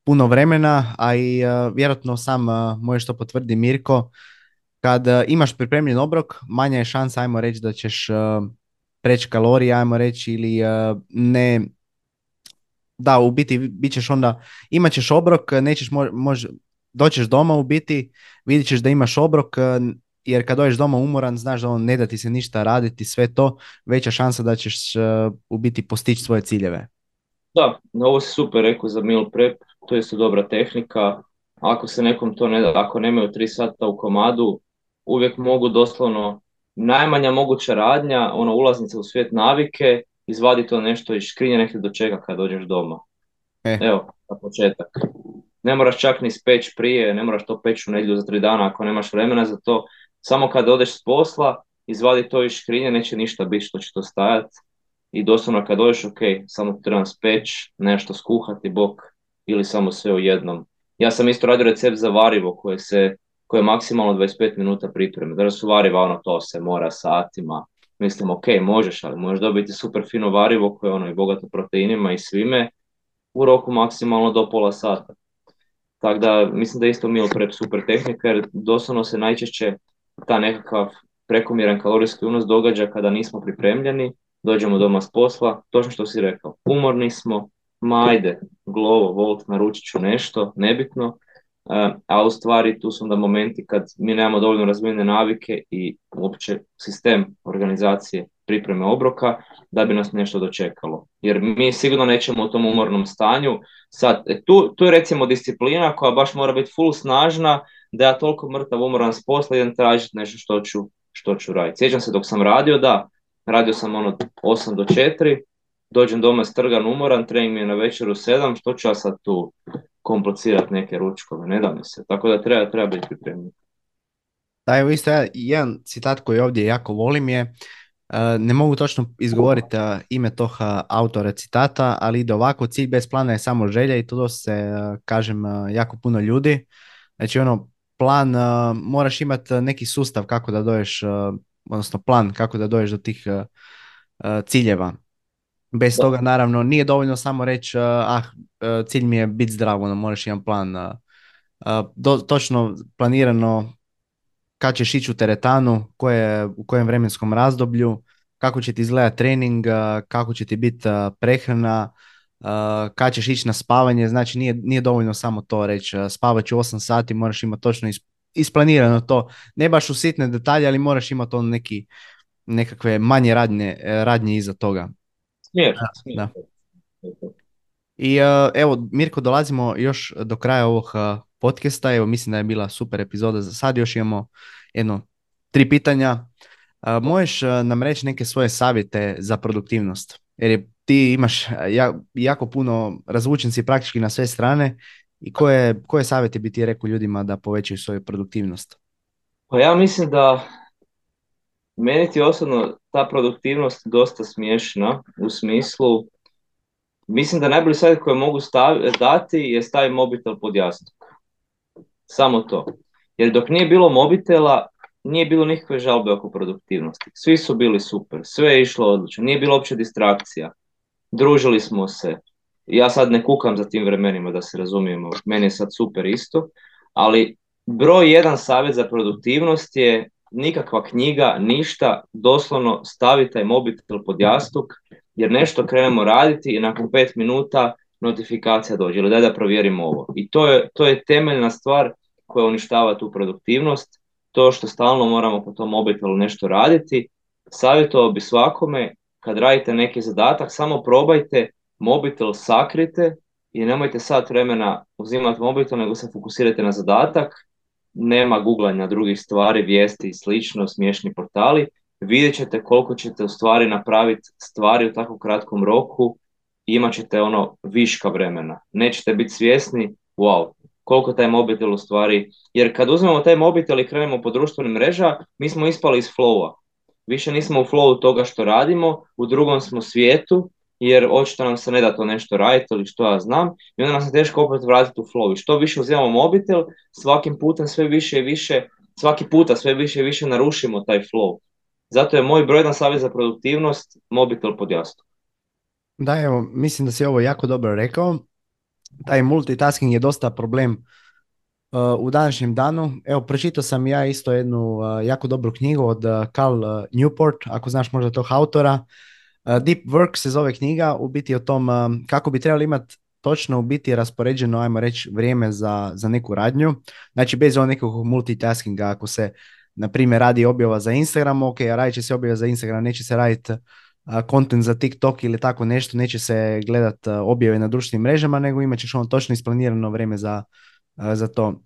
S1: puno vremena, a i uh, vjerojatno sam uh, možeš to potvrdi Mirko, kad uh, imaš pripremljen obrok, manja je šansa, ajmo reći, da ćeš preći kalorije, ajmo reći, ili ne, da, u biti bit ćeš onda, imat ćeš obrok, nećeš mož, doćeš doma u biti, vidit ćeš da imaš obrok, jer kad dođeš doma umoran, znaš da on ne da ti se ništa raditi, sve to, veća šansa da ćeš u biti postići svoje ciljeve.
S2: Da, ovo si super rekao za meal prep, to je isto dobra tehnika. Ako se nekom to ne da, ako nemaju tri sata u komadu, uvijek mogu doslovno najmanja moguća radnja, ono ulaznica u svijet navike, izvadi to nešto iz škrinje, nek do čega kad dođeš doma. E. Evo, na početak. Ne moraš čak ni speć prije, ne moraš to peći u nedjelju za tri dana ako nemaš vremena za to. Samo kad odeš s posla, izvadi to iz škrinje, neće ništa biti što će to stajati. I doslovno kad dođeš, ok, samo trebam speć, nešto skuhati, bok, ili samo sve u jednom. Ja sam isto radio recept za varivo koje se koje je maksimalno 25 minuta pripreme. Da su variva, ono to se mora satima. Mislim, ok, možeš, ali možeš dobiti super fino varivo koje je ono i bogato proteinima i svime u roku maksimalno do pola sata. Tako da mislim da je isto meal prep super tehnika jer doslovno se najčešće ta nekakav prekomjeran kalorijski unos događa kada nismo pripremljeni, dođemo doma s posla, točno što si rekao, umorni smo, ma ajde, glovo, volt, naručit ću nešto, nebitno, e, a u stvari tu su onda momenti kad mi nemamo dovoljno razvijene navike i uopće sistem organizacije pripreme obroka da bi nas nešto dočekalo. Jer mi sigurno nećemo u tom umornom stanju. Sad, e, tu, tu je recimo disciplina koja baš mora biti full snažna da ja toliko mrtav umoran s posla idem tražiti nešto što ću, što ću raditi. Sjećam se dok sam radio, da, radio sam ono 8 do 4, dođem doma strgan, umoran, trening mi je na večeru 7, što ću ja sad tu komplicirati neke ručkove, ne da mi se. Tako da treba, treba biti pripremljen.
S1: Da, evo isto jedan citat koji ovdje jako volim je, e, ne mogu točno izgovoriti e, ime tog e, autora citata, ali ide ovako, cilj bez plana je samo želja i to se, kažem, jako puno ljudi. Znači ono, plan, moraš imati neki sustav kako da doješ, odnosno plan kako da doješ do tih ciljeva. Bez toga naravno nije dovoljno samo reći ah cilj mi je biti zdrav, ono moraš jedan plan do, točno planirano kad ćeš ići u teretanu, koje, u kojem vremenskom razdoblju, kako će ti izgledati trening, kako će ti biti prehrana, kad ćeš ići na spavanje, znači nije, nije dovoljno samo to reći spavat ću 8 sati, moraš imati točno isplanirano to, ne baš u sitne detalje, ali moraš imati on neki, nekakve manje radnje, radnje iza toga. Da. I evo, Mirko, dolazimo još do kraja ovog podcasta. Evo, mislim da je bila super epizoda za sad. Još imamo jedno, tri pitanja. Možeš nam reći neke svoje savjete za produktivnost? Jer ti imaš jako puno, razvučen si praktički na sve strane i koje, koje savjete bi ti rekao ljudima da povećaju svoju produktivnost?
S2: Pa ja mislim da meni ti osobno ta produktivnost dosta smiješna u smislu mislim da najbolji savjet koji mogu dati je staviti mobitel pod jastuk. Samo to. Jer dok nije bilo mobitela, nije bilo nikakve žalbe oko produktivnosti. Svi su bili super, sve je išlo odlično, nije bilo uopće distrakcija. Družili smo se. Ja sad ne kukam za tim vremenima, da se razumijemo, meni je sad super isto, ali broj jedan savjet za produktivnost je nikakva knjiga, ništa, doslovno stavi taj mobitel pod jastuk, jer nešto krenemo raditi i nakon pet minuta notifikacija dođe, ili daj da provjerimo ovo. I to je, to je temeljna stvar koja uništava tu produktivnost, to što stalno moramo po tom mobitelu nešto raditi, savjetovao bi svakome kad radite neki zadatak, samo probajte, mobitel sakrite i nemojte sat vremena uzimati mobitel, nego se fokusirajte na zadatak, nema googlanja drugih stvari, vijesti i slično, smiješni portali, vidjet ćete koliko ćete u stvari napraviti stvari u tako kratkom roku i imat ćete ono viška vremena. Nećete biti svjesni, wow, koliko taj mobitel u stvari, jer kad uzmemo taj mobitel i krenemo po društvenim mreža, mi smo ispali iz flowa. Više nismo u flowu toga što radimo, u drugom smo svijetu, jer očito nam se ne da to nešto raditi ili što ja znam, i onda nam se teško opet vratiti u flow. I što više uzimamo mobitel, svakim putem sve više i više, svaki puta sve više i više narušimo taj flow. Zato je moj broj savjet za produktivnost mobitel pod jasno.
S1: Da, evo, mislim da si ovo jako dobro rekao. Taj multitasking je dosta problem u današnjem danu. Evo, pročitao sam ja isto jednu uh, jako dobru knjigu od uh, Carl Newport, ako znaš možda tog autora. Deep Work se zove knjiga, u biti o tom kako bi trebali imati točno u biti raspoređeno, ajmo reći, vrijeme za, za neku radnju. Znači, bez ovog nekog multitaskinga, ako se na primjer radi objava za Instagram, ok, radit će se objava za Instagram, neće se raditi kontent za TikTok ili tako nešto, neće se gledat objave na društvenim mrežama, nego imat ćeš ono točno isplanirano vrijeme za, za to.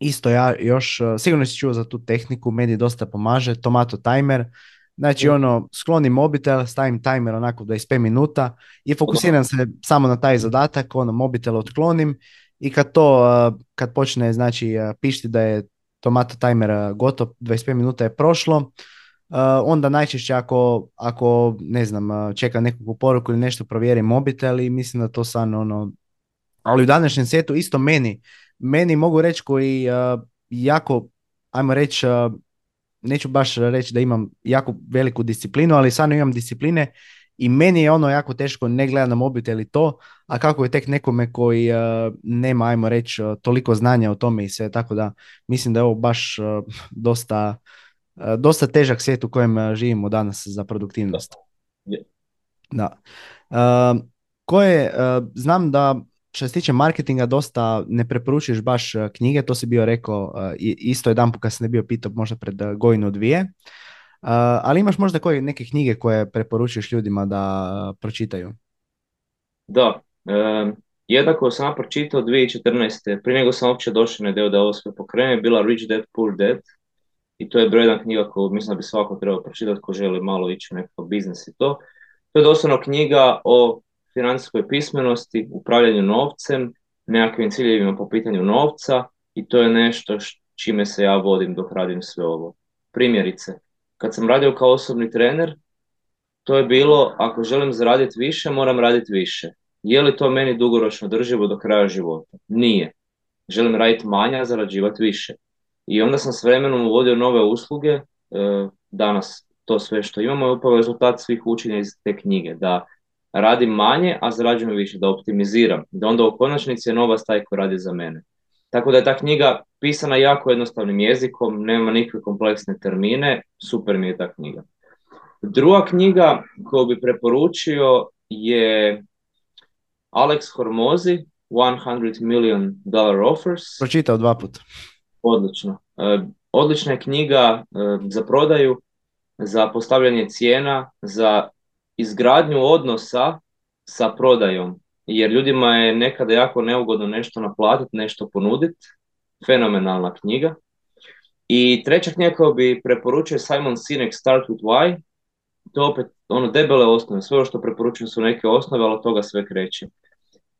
S1: Isto ja još, sigurno si čuo za tu tehniku, meni dosta pomaže, tomato timer, Znači ono, sklonim mobitel, stavim timer onako 25 minuta i fokusiram se samo na taj zadatak, ono, mobitel otklonim i kad to, kad počne znači pišti da je tomato timer gotov, 25 minuta je prošlo, onda najčešće ako, ako ne znam, čeka neku poruku ili nešto provjerim mobitel i mislim da to stvarno ono, ali u današnjem svijetu isto meni, meni mogu reći koji jako, ajmo reći, neću baš reći da imam jako veliku disciplinu, ali stvarno imam discipline i meni je ono jako teško ne gledati na mobitel i to, a kako je tek nekome koji uh, nema, ajmo reći, uh, toliko znanja o tome i sve, tako da mislim da je ovo baš uh, dosta, dosta težak svijet u kojem živimo danas za produktivnost. Da. Koje, znam da što se tiče marketinga dosta ne preporučuješ baš e, knjige, to si bio rekao e, isto jedan put kad sam ne bio pitao možda pred e, godinu dvije, ali imaš možda koje neke knjige koje preporučuješ ljudima da pročitaju?
S2: Da, jednako sam pročitao 2014. Prije nego sam uopće došao na ideju da ovo sve pokrene, bila Rich Dad Poor Dad i to je broj jedna knjiga koju mislim da bi svako trebao pročitati ko želi malo ići u nekakav biznis i to. To je doslovno knjiga o financijskoj pismenosti, upravljanju novcem, nekakvim ciljevima po pitanju novca i to je nešto čime se ja vodim dok radim sve ovo. Primjerice, kad sam radio kao osobni trener, to je bilo ako želim zaraditi više, moram raditi više. Je li to meni dugoročno drživo do kraja života? Nije. Želim raditi manje, a zarađivati više. I onda sam s vremenom uvodio nove usluge, e, danas to sve što imamo je upravo rezultat svih učenja iz te knjige, da radim manje, a zarađujem više, da optimiziram, da onda u konačnici je novac taj koji radi za mene. Tako da je ta knjiga pisana jako jednostavnim jezikom, nema nikakve kompleksne termine, super mi je ta knjiga. Druga knjiga koju bi preporučio je Alex Hormozi, 100 million dollar offers.
S1: Pročitao dva puta.
S2: Odlično. E, odlična je knjiga e, za prodaju, za postavljanje cijena, za izgradnju odnosa sa prodajom. Jer ljudima je nekada jako neugodno nešto naplatiti, nešto ponuditi. Fenomenalna knjiga. I treća knjiga koju bi preporučio Simon Sinek Start with Why. To opet ono debele osnove. Sve što preporučujem su neke osnove, ali od toga sve kreće.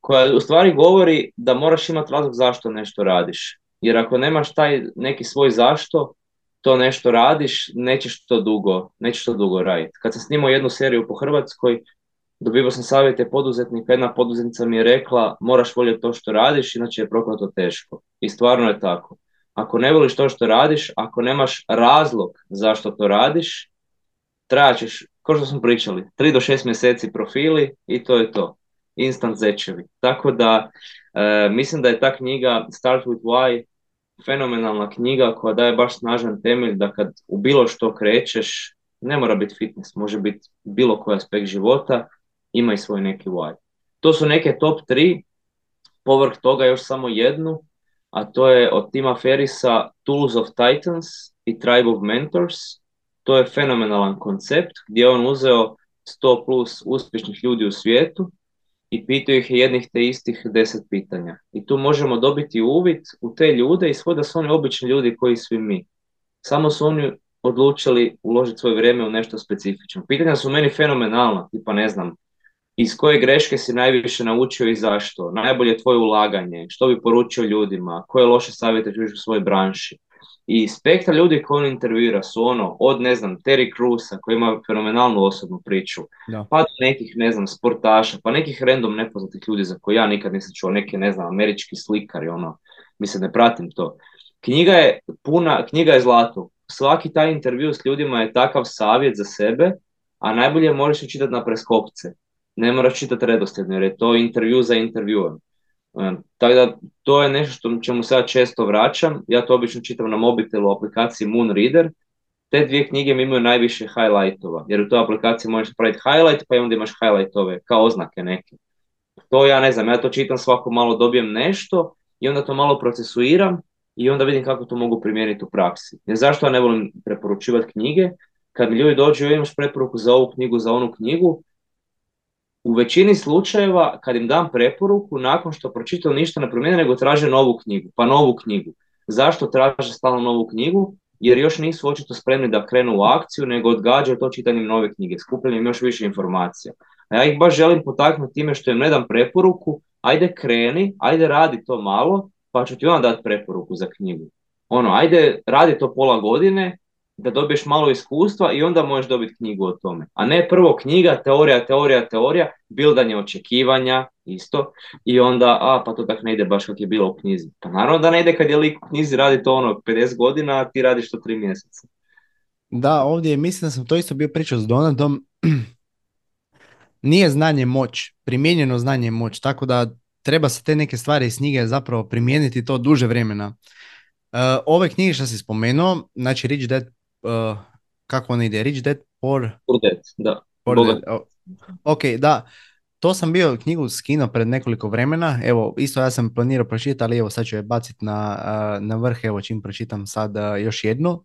S2: Koja u stvari govori da moraš imati razlog zašto nešto radiš. Jer ako nemaš taj neki svoj zašto, to nešto radiš, nećeš to dugo, nećeš to dugo raditi. Kad sam snimao jednu seriju po Hrvatskoj, dobivao sam savjete poduzetnika, jedna poduzetnica mi je rekla moraš voljeti to što radiš, inače je prokleto teško. I stvarno je tako. Ako ne voliš to što radiš, ako nemaš razlog zašto to radiš, trajaćeš, kao što smo pričali, 3 do 6 mjeseci profili i to je to. Instant zečevi. Tako da, e, mislim da je ta knjiga Start with Why fenomenalna knjiga koja daje baš snažan temelj da kad u bilo što krećeš, ne mora biti fitness, može biti bilo koji aspekt života, ima i svoj neki why. To su neke top 3, povrh toga još samo jednu, a to je od Tima Ferisa Tools of Titans i Tribe of Mentors. To je fenomenalan koncept gdje on uzeo 100 plus uspješnih ljudi u svijetu i pitaju ih jednih te istih deset pitanja. I tu možemo dobiti uvid u te ljude i da su oni obični ljudi koji svi mi. Samo su oni odlučili uložiti svoje vrijeme u nešto specifično. Pitanja su meni fenomenalna, tipa ne znam, iz koje greške si najviše naučio i zašto, najbolje tvoje ulaganje, što bi poručio ljudima, koje loše savjete čuješ u svojoj branši. I spektra ljudi koji on intervjuira su ono, od ne znam, Terry Cruza koji ima fenomenalnu osobnu priču, pa do nekih, ne znam, sportaša, pa nekih random nepoznatih ljudi za koje ja nikad nisam čuo, neke, ne znam, američki slikari, ono, mislim, ne pratim to. Knjiga je puna, knjiga je zlato. Svaki taj intervju s ljudima je takav savjet za sebe, a najbolje možeš čitati na preskopce. Ne moraš čitati redosljedno, jer je to intervju za intervjuom. Tako da to je nešto što čemu se ja često vraćam. Ja to obično čitam na mobitelu u aplikaciji Moon Reader. Te dvije knjige mi imaju najviše highlightova, jer u toj aplikaciji možeš napraviti highlight, pa i onda imaš highlightove kao oznake neke. To ja ne znam, ja to čitam svako malo dobijem nešto i onda to malo procesuiram i onda vidim kako to mogu primijeniti u praksi. Jer zašto ja ne volim preporučivati knjige? Kad mi ljudi dođu, imaš preporuku za ovu knjigu, za onu knjigu, u većini slučajeva kad im dam preporuku, nakon što pročitaju ništa ne promijene, nego traže novu knjigu, pa novu knjigu. Zašto traže stalno novu knjigu? Jer još nisu očito spremni da krenu u akciju, nego odgađaju to čitanjem nove knjige, skupljanjem još više informacija. A ja ih baš želim potaknuti time što im ne dam preporuku, ajde kreni, ajde radi to malo, pa ću ti onda dati preporuku za knjigu. Ono, ajde radi to pola godine, da dobiješ malo iskustva i onda možeš dobiti knjigu o tome. A ne prvo knjiga, teorija, teorija, teorija, bildanje očekivanja, isto, i onda, a pa to tako ne ide baš kako je bilo u knjizi. Pa naravno da ne ide kad je lik u knjizi radi to ono 50 godina, a ti radiš to 3 mjeseca.
S1: Da, ovdje mislim da sam to isto bio pričao s Donaldom. Nije znanje moć, primijenjeno znanje moć, tako da treba se te neke stvari iz knjige zapravo primijeniti to duže vremena. Uh, ove knjige što si spomenuo, znači Rich Dad uh, kako on ide, Rich Dad Poor...
S2: Poor Dad, da.
S1: Ok, da. To sam bio knjigu skino pred nekoliko vremena, evo isto ja sam planirao pročitati, ali evo sad ću je baciti na, uh, na vrh, evo čim pročitam sad uh, još jednu.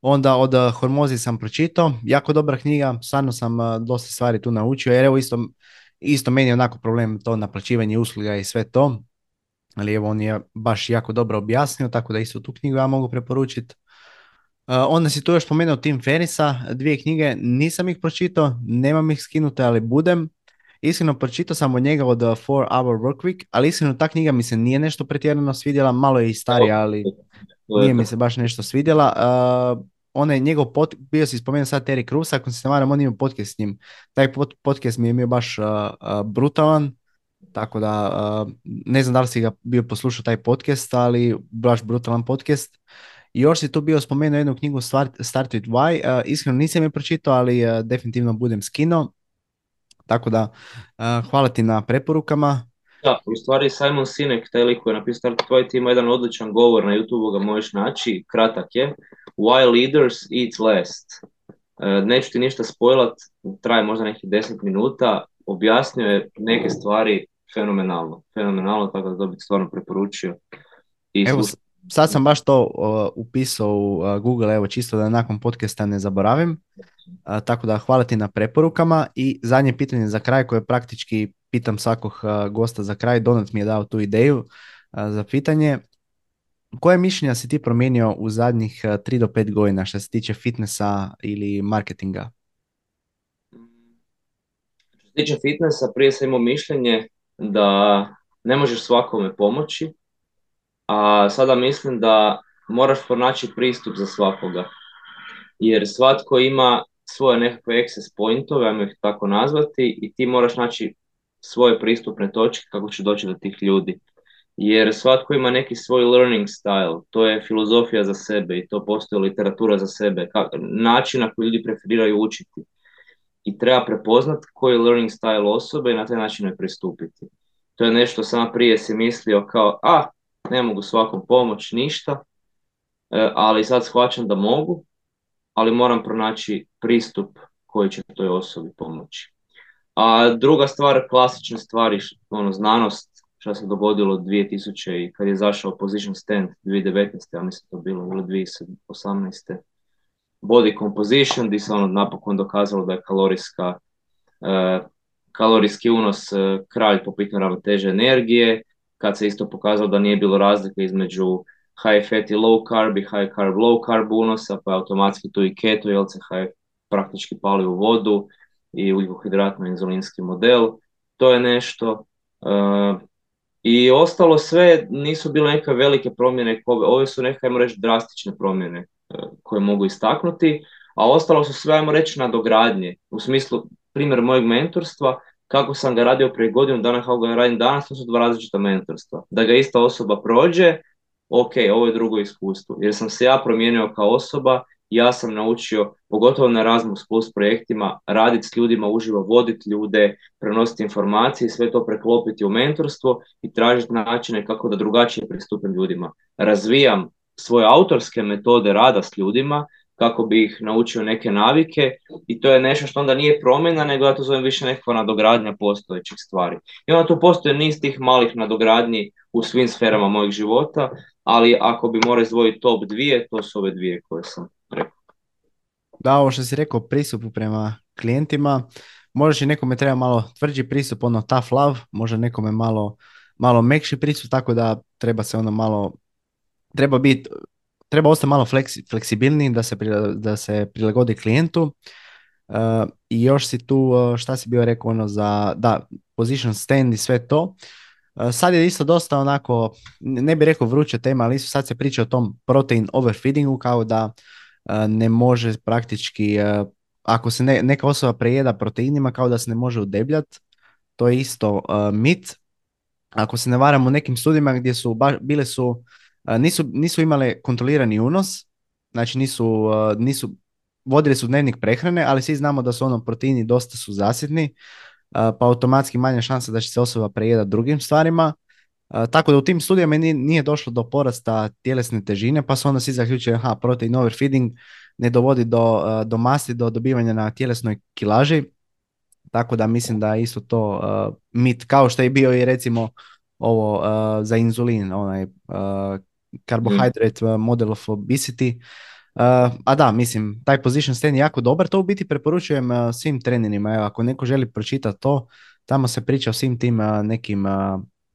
S1: Onda od Hormozi sam pročitao, jako dobra knjiga, stvarno sam dosta stvari tu naučio, jer evo isto, isto meni je onako problem to naplaćivanje usluga i sve to, ali evo on je baš jako dobro objasnio, tako da isto tu knjigu ja mogu preporučiti. Uh, onda si tu još spomenuo Tim Ferisa, dvije knjige, nisam ih pročitao, nemam ih skinute, ali budem. Iskreno pročitao sam od njega od 4 Hour Work Week, ali iskreno ta knjiga mi se nije nešto pretjerano svidjela, malo je i starija, ali nije mi se baš nešto svidjela. Uh, on je njegov, pot, bio si spomenuo sad Terry Crews, ako se ne varam, on ima podcast s njim. Taj podcast mi je bio baš uh, brutalan, tako da ne znam da li si ga bio poslušao taj podcast, ali baš brutalan podcast. I još si tu bio spomenuo jednu knjigu Start, Start with Why. Uh, iskreno nisam je pročitao, ali uh, definitivno budem skino. Tako da, uh, hvala ti na preporukama.
S2: Da, u stvari Simon Sinek, taj lik koji je napisao Start with Why, ima jedan odličan govor na YouTube, ga možeš naći, kratak je. Why leaders eat last. Uh, neću ti ništa spojlat, traje možda nekih 10 minuta, objasnio je neke stvari fenomenalno, fenomenalno, tako da to bih stvarno preporučio.
S1: I Evo, sad sam baš to upisao u Google, evo čisto da nakon podcasta ne zaboravim. tako da hvala ti na preporukama i zadnje pitanje za kraj koje praktički pitam svakog gosta za kraj. Donat mi je dao tu ideju za pitanje. Koje mišljenja si ti promijenio u zadnjih 3 do 5 godina što se tiče fitnessa ili marketinga?
S2: Što se tiče fitnessa, prije sam imao mišljenje da ne možeš svakome pomoći, a sada mislim da moraš pronaći pristup za svakoga. Jer svatko ima svoje nekakve access pointove, ajmo ih tako nazvati, i ti moraš naći svoje pristupne točke kako će doći do tih ljudi. Jer svatko ima neki svoj learning style, to je filozofija za sebe i to postoji literatura za sebe, način na koji ljudi preferiraju učiti. I treba prepoznat koji je learning style osobe i na taj način je pristupiti. To je nešto sam prije si mislio kao, a, ne mogu svakom pomoć ništa, e, ali sad shvaćam da mogu, ali moram pronaći pristup koji će toj osobi pomoći. A druga stvar, klasične stvari, ono, znanost, što se dogodilo 2000 i kad je zašao Position Stand 2019. ja mislim to bilo, ili 2018. Body composition, gdje se ono napokon dokazalo da je kalorijska kalorijski unos kralj po pitanju ravnoteže energije, kad se isto pokazalo da nije bilo razlike između high fat i low carb i high carb low carb unosa, pa automatski tu i keto, high praktički pali u vodu i ugljikohidratno inzulinski model. To je nešto. I ostalo sve nisu bile neke velike promjene, ove su neke, ajmo reći, drastične promjene koje mogu istaknuti, a ostalo su sve, ajmo reći, nadogradnje. U smislu, primjer mojeg mentorstva, kako sam ga radio prije godinu dana, kako ga radim danas, to su dva različita mentorstva. Da ga ista osoba prođe, ok, ovo je drugo iskustvo. Jer sam se ja promijenio kao osoba, ja sam naučio, pogotovo na Erasmus Plus projektima, raditi s ljudima, uživo voditi ljude, prenositi informacije, sve to preklopiti u mentorstvo i tražiti načine kako da drugačije pristupim ljudima. Razvijam svoje autorske metode rada s ljudima, kako bi ih naučio neke navike i to je nešto što onda nije promjena, nego ja to zovem više nekakva nadogradnja postojećih stvari. I onda tu postoje niz tih malih nadogradnji u svim sferama mojeg života, ali ako bi morao izdvojiti top dvije, to su ove dvije koje sam rekao.
S1: Da, ovo što si rekao, pristupu prema klijentima, možeš i nekome treba malo tvrđi pristup, ono tough love, može nekome malo, malo mekši pristup, tako da treba se ono malo, treba biti treba ostati malo fleksibilniji da se, da se prilagodi klijentu. Uh, I još si tu, uh, šta si bio rekao ono za, da, position stand i sve to. Uh, sad je isto dosta onako, ne bih rekao vruća tema, ali isto sad se priča o tom protein overfeedingu kao da ne može praktički, ako se neka osoba prejeda proteinima kao da se ne može udebljati, to je isto mit. Ako se ne varam u nekim studijima gdje su, bile su nisu, nisu imale kontrolirani unos, znači nisu, nisu, vodili su dnevnik prehrane, ali svi znamo da su ono proteini dosta su zasitni, pa automatski manja šansa da će se osoba prejedati drugim stvarima. Tako da u tim studijama nije došlo do porasta tjelesne težine, pa su onda svi zaključili, aha, protein overfeeding ne dovodi do, do masti, do dobivanja na tjelesnoj kilaži, tako da mislim da je isto to mit, kao što je bio i recimo ovo za inzulin, onaj carbohydrate mm. model of obesity. Uh, a da, mislim, taj position stand je jako dobar, to u biti preporučujem uh, svim trenerima, evo, ako neko želi pročitati to, tamo se priča o svim tim uh, nekim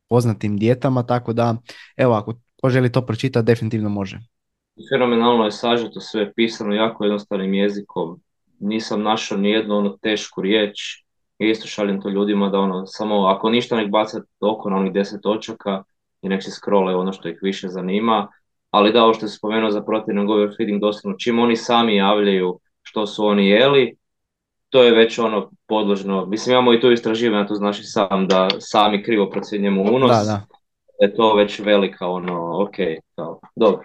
S1: poznatim dijetama, tako da, evo, ako ko želi to pročitati, definitivno može.
S2: Fenomenalno je sažeto sve pisano jako jednostavnim jezikom, nisam našao ni jednu ono tešku riječ, isto šaljem to ljudima da ono, samo ako ništa nek bacati oko na onih deset točaka, i nek se scrolle ono što ih više zanima. Ali da, ovo što se spomenuo za protein overfeeding, doslovno čim oni sami javljaju što su oni jeli, to je već ono podložno. Mislim, imamo i tu istraživanje, to znaš i sam, da sami krivo procjenjujemo unos. Da, da. Je to već velika, ono, ok, kao, dobro.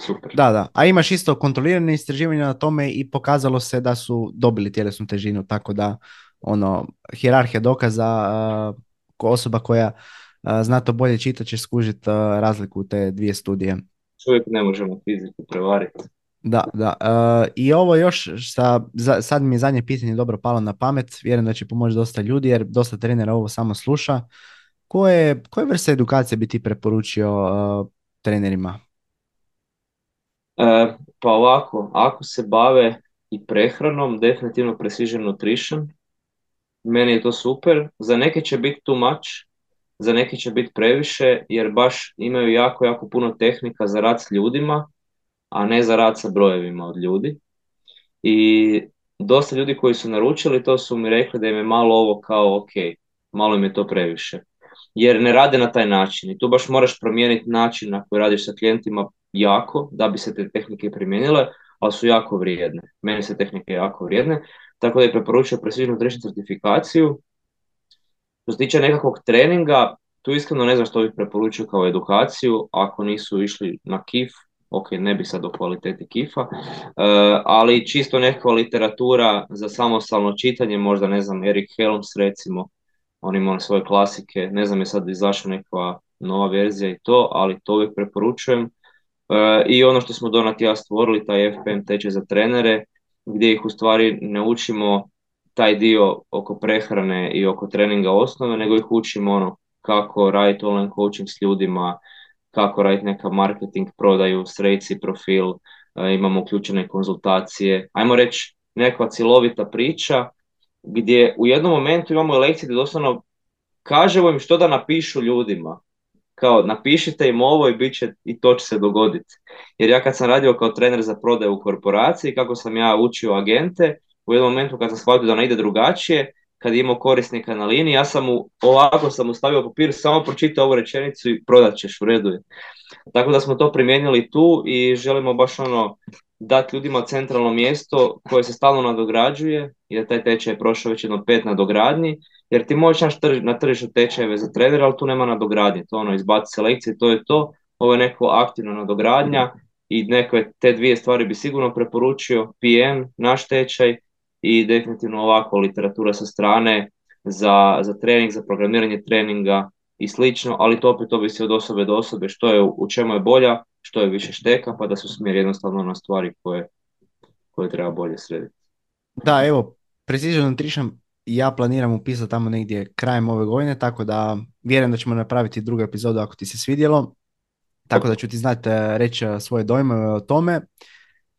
S2: Super.
S1: Da, da. A imaš isto kontrolirane istraživanja na tome i pokazalo se da su dobili tjelesnu težinu, tako da ono, hjerarhija dokaza uh, osoba koja zna to bolje čitati će skužiti razliku u te dvije studije.
S2: Čovjek ne možemo fiziku prevariti.
S1: Da, da. I ovo još, sa, sad mi je zadnje pitanje dobro palo na pamet, vjerujem da će pomoći dosta ljudi jer dosta trenera ovo samo sluša. Koje, koje vrste edukacije bi ti preporučio trenerima?
S2: E, pa ovako, ako se bave i prehranom, definitivno precision nutrition, meni je to super. Za neke će biti too much, za neke će biti previše jer baš imaju jako, jako puno tehnika za rad s ljudima, a ne za rad sa brojevima od ljudi. I dosta ljudi koji su naručili to su mi rekli da im je malo ovo kao ok, malo im je to previše. Jer ne rade na taj način i tu baš moraš promijeniti način na koji radiš sa klijentima jako da bi se te tehnike primijenile, ali su jako vrijedne. Meni se tehnike jako vrijedne, tako da je preporučio precision nutrition certifikaciju što se tiče nekakvog treninga, tu iskreno ne znam što bih preporučio kao edukaciju, ako nisu išli na KIF, ok, ne bi sad o kvaliteti kifa, uh, ali čisto nekakva literatura za samostalno čitanje, možda ne znam, Erik Helms recimo, on ima svoje klasike, ne znam je sad izašla neka nova verzija i to, ali to uvijek preporučujem. Uh, I ono što smo Donat ja stvorili, taj FPM tečaj za trenere, gdje ih u stvari ne učimo taj dio oko prehrane i oko treninga osnove, nego ih učimo ono kako raditi online coaching s ljudima, kako raditi neka marketing, prodaju, srejci, profil, e, imamo uključene konzultacije. Ajmo reći nekakva cjelovita priča gdje u jednom momentu imamo lekcije gdje doslovno kažemo im što da napišu ljudima. Kao napišite im ovo i bit će, i to će se dogoditi. Jer ja kad sam radio kao trener za prodaju u korporaciji, kako sam ja učio agente, u jednom momentu kad sam shvatio da ne ide drugačije, kad je imao korisnika na liniji, ja sam mu, ovako sam mu stavio papir, samo pročitao ovu rečenicu i prodat ćeš, u redu je. Tako da smo to primijenili tu i želimo baš ono dati ljudima centralno mjesto koje se stalno nadograđuje, jer taj tečaj je prošao već jedno pet nadogradnji, jer ti možeš na tržištu tečajeve za trenera, ali tu nema nadogradnje, to ono izbaci selekcije, to je to, ovo je neko aktivna nadogradnja i neke te dvije stvari bi sigurno preporučio, PM, naš tečaj i definitivno ovako literatura sa strane za, za trening, za programiranje treninga i slično, ali to opet ovisi od osobe do osobe što je, u čemu je bolja, što je više šteka, pa da se smjer jednostavno na stvari koje, koje treba bolje srediti.
S1: Da, evo, Precision Nutrition ja planiram upisati tamo negdje krajem ove godine, tako da vjerujem da ćemo napraviti drugu epizodu ako ti se svidjelo. Tako da ću ti znati e, reći e, svoje dojmove o tome.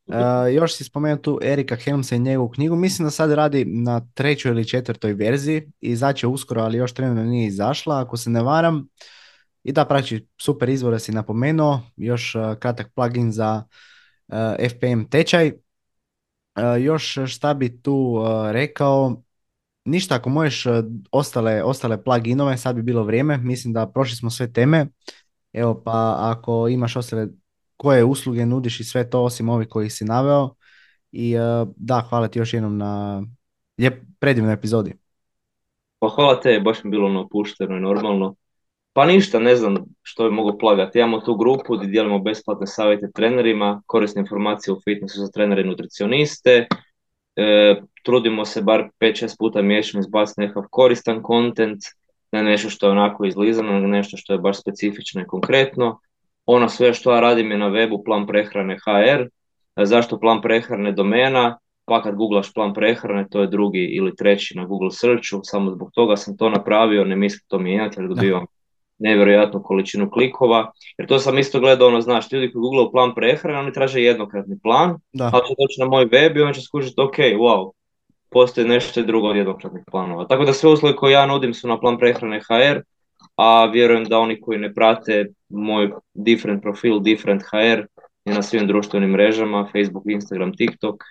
S1: Uh, još si spomenuo tu Erika Helmsa i njegovu knjigu. Mislim da sad radi na trećoj ili četvrtoj verziji. Izaće uskoro, ali još trenutno nije izašla, ako se ne varam. I da, praći super izvore si napomenuo. Još uh, kratak plugin za uh, FPM tečaj. Još šta bi tu rekao? Ništa, ako možeš ostale, ostale pluginove, sad bi bilo vrijeme. Mislim da prošli smo sve teme. Evo pa ako imaš ostale koje usluge nudiš i sve to osim ovih kojih si naveo. I uh, da, hvala ti još jednom na lijep, predivnoj epizodi.
S2: Pa hvala te, baš mi bilo ono pušteno i normalno. Pa ništa, ne znam što bi mogu plagati. Imamo tu grupu gdje dijelimo besplatne savjete trenerima, korisne informacije u fitnessu za trenere i nutricioniste. E, trudimo se bar 5-6 puta mjesečno izbaciti nekakav koristan kontent, ne nešto što je onako izlizano, nego nešto što je baš specifično i konkretno. Ono sve što ja radim je na webu plan prehrane HR. Zašto plan prehrane domena? Pa kad googlaš plan prehrane, to je drugi ili treći na Google searchu, samo zbog toga sam to napravio, ne mislim to mijenjati jer dobivam nevjerojatnu količinu klikova. Jer to sam isto gledao, ono, znaš, ljudi koji googlaju plan prehrane, oni traže jednokratni plan, da. ali će doći na moj web i on će skužiti, ok, wow, postoji nešto drugo od jednokratnih planova. Tako da sve usluge koje ja nudim su na plan prehrane HR, a vjerujem da oni koji ne prate moj different profil, different HR je na svim društvenim mrežama, Facebook, Instagram, TikTok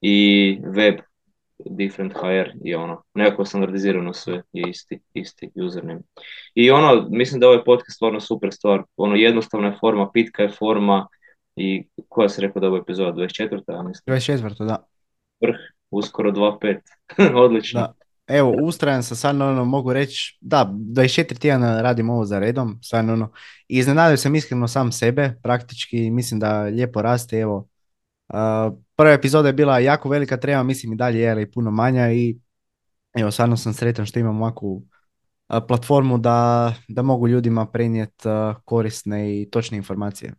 S2: i web different HR i ono, nekako standardizirano sve je isti, isti username. I ono, mislim da je ovaj podcast stvarno super stvar, ono jednostavna je forma, pitka je forma i koja se rekao da je ovo epizoda, 24. Ja
S1: mislim. 24. da.
S2: Vrh, uskoro 2.5, odlično. Da.
S1: Evo, ustrajan sam, stvarno ono, mogu reći, da, 24 tjedana radim ovo za redom, stvarno ono, i iznenadio sam iskreno sam sebe, praktički mislim da lijepo raste, evo, prva epizoda je bila jako velika treba, mislim i dalje je, ali puno manja i evo, stvarno sam sretan što imam ovakvu platformu da, da mogu ljudima prenijeti korisne i točne informacije.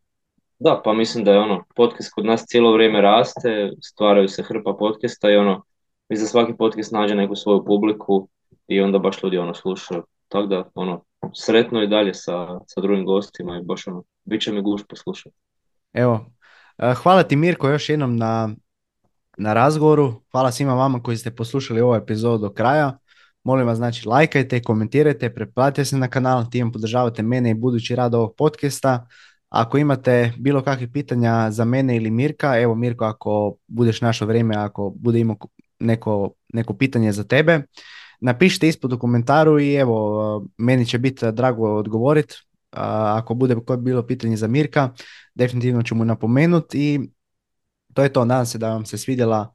S2: Da, pa mislim da je ono, podcast kod nas cijelo vrijeme raste, stvaraju se hrpa podcasta i ono, i za svaki podcast nađe neku svoju publiku i onda baš ljudi ono slušaju. Tako da, ono, sretno i dalje sa, sa drugim gostima i baš ono, bit će mi guš poslušati.
S1: Evo, e, hvala ti Mirko još jednom na, na razgovoru. Hvala svima vama koji ste poslušali ovu epizodu do kraja. Molim vas, znači, lajkajte, komentirajte, pretplatite se na kanal, tim podržavate mene i budući rad ovog podcasta. Ako imate bilo kakvih pitanja za mene ili Mirka, evo Mirko, ako budeš našo vrijeme, ako bude imao neko, neko pitanje za tebe, napišite ispod u komentaru i evo, meni će biti drago odgovoriti. Ako bude bilo pitanje za Mirka, definitivno ću mu napomenuti i to je to. Nadam se da vam se svidjela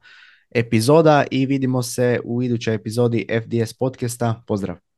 S1: epizoda i vidimo se u idućoj epizodi FDS podcasta. Pozdrav!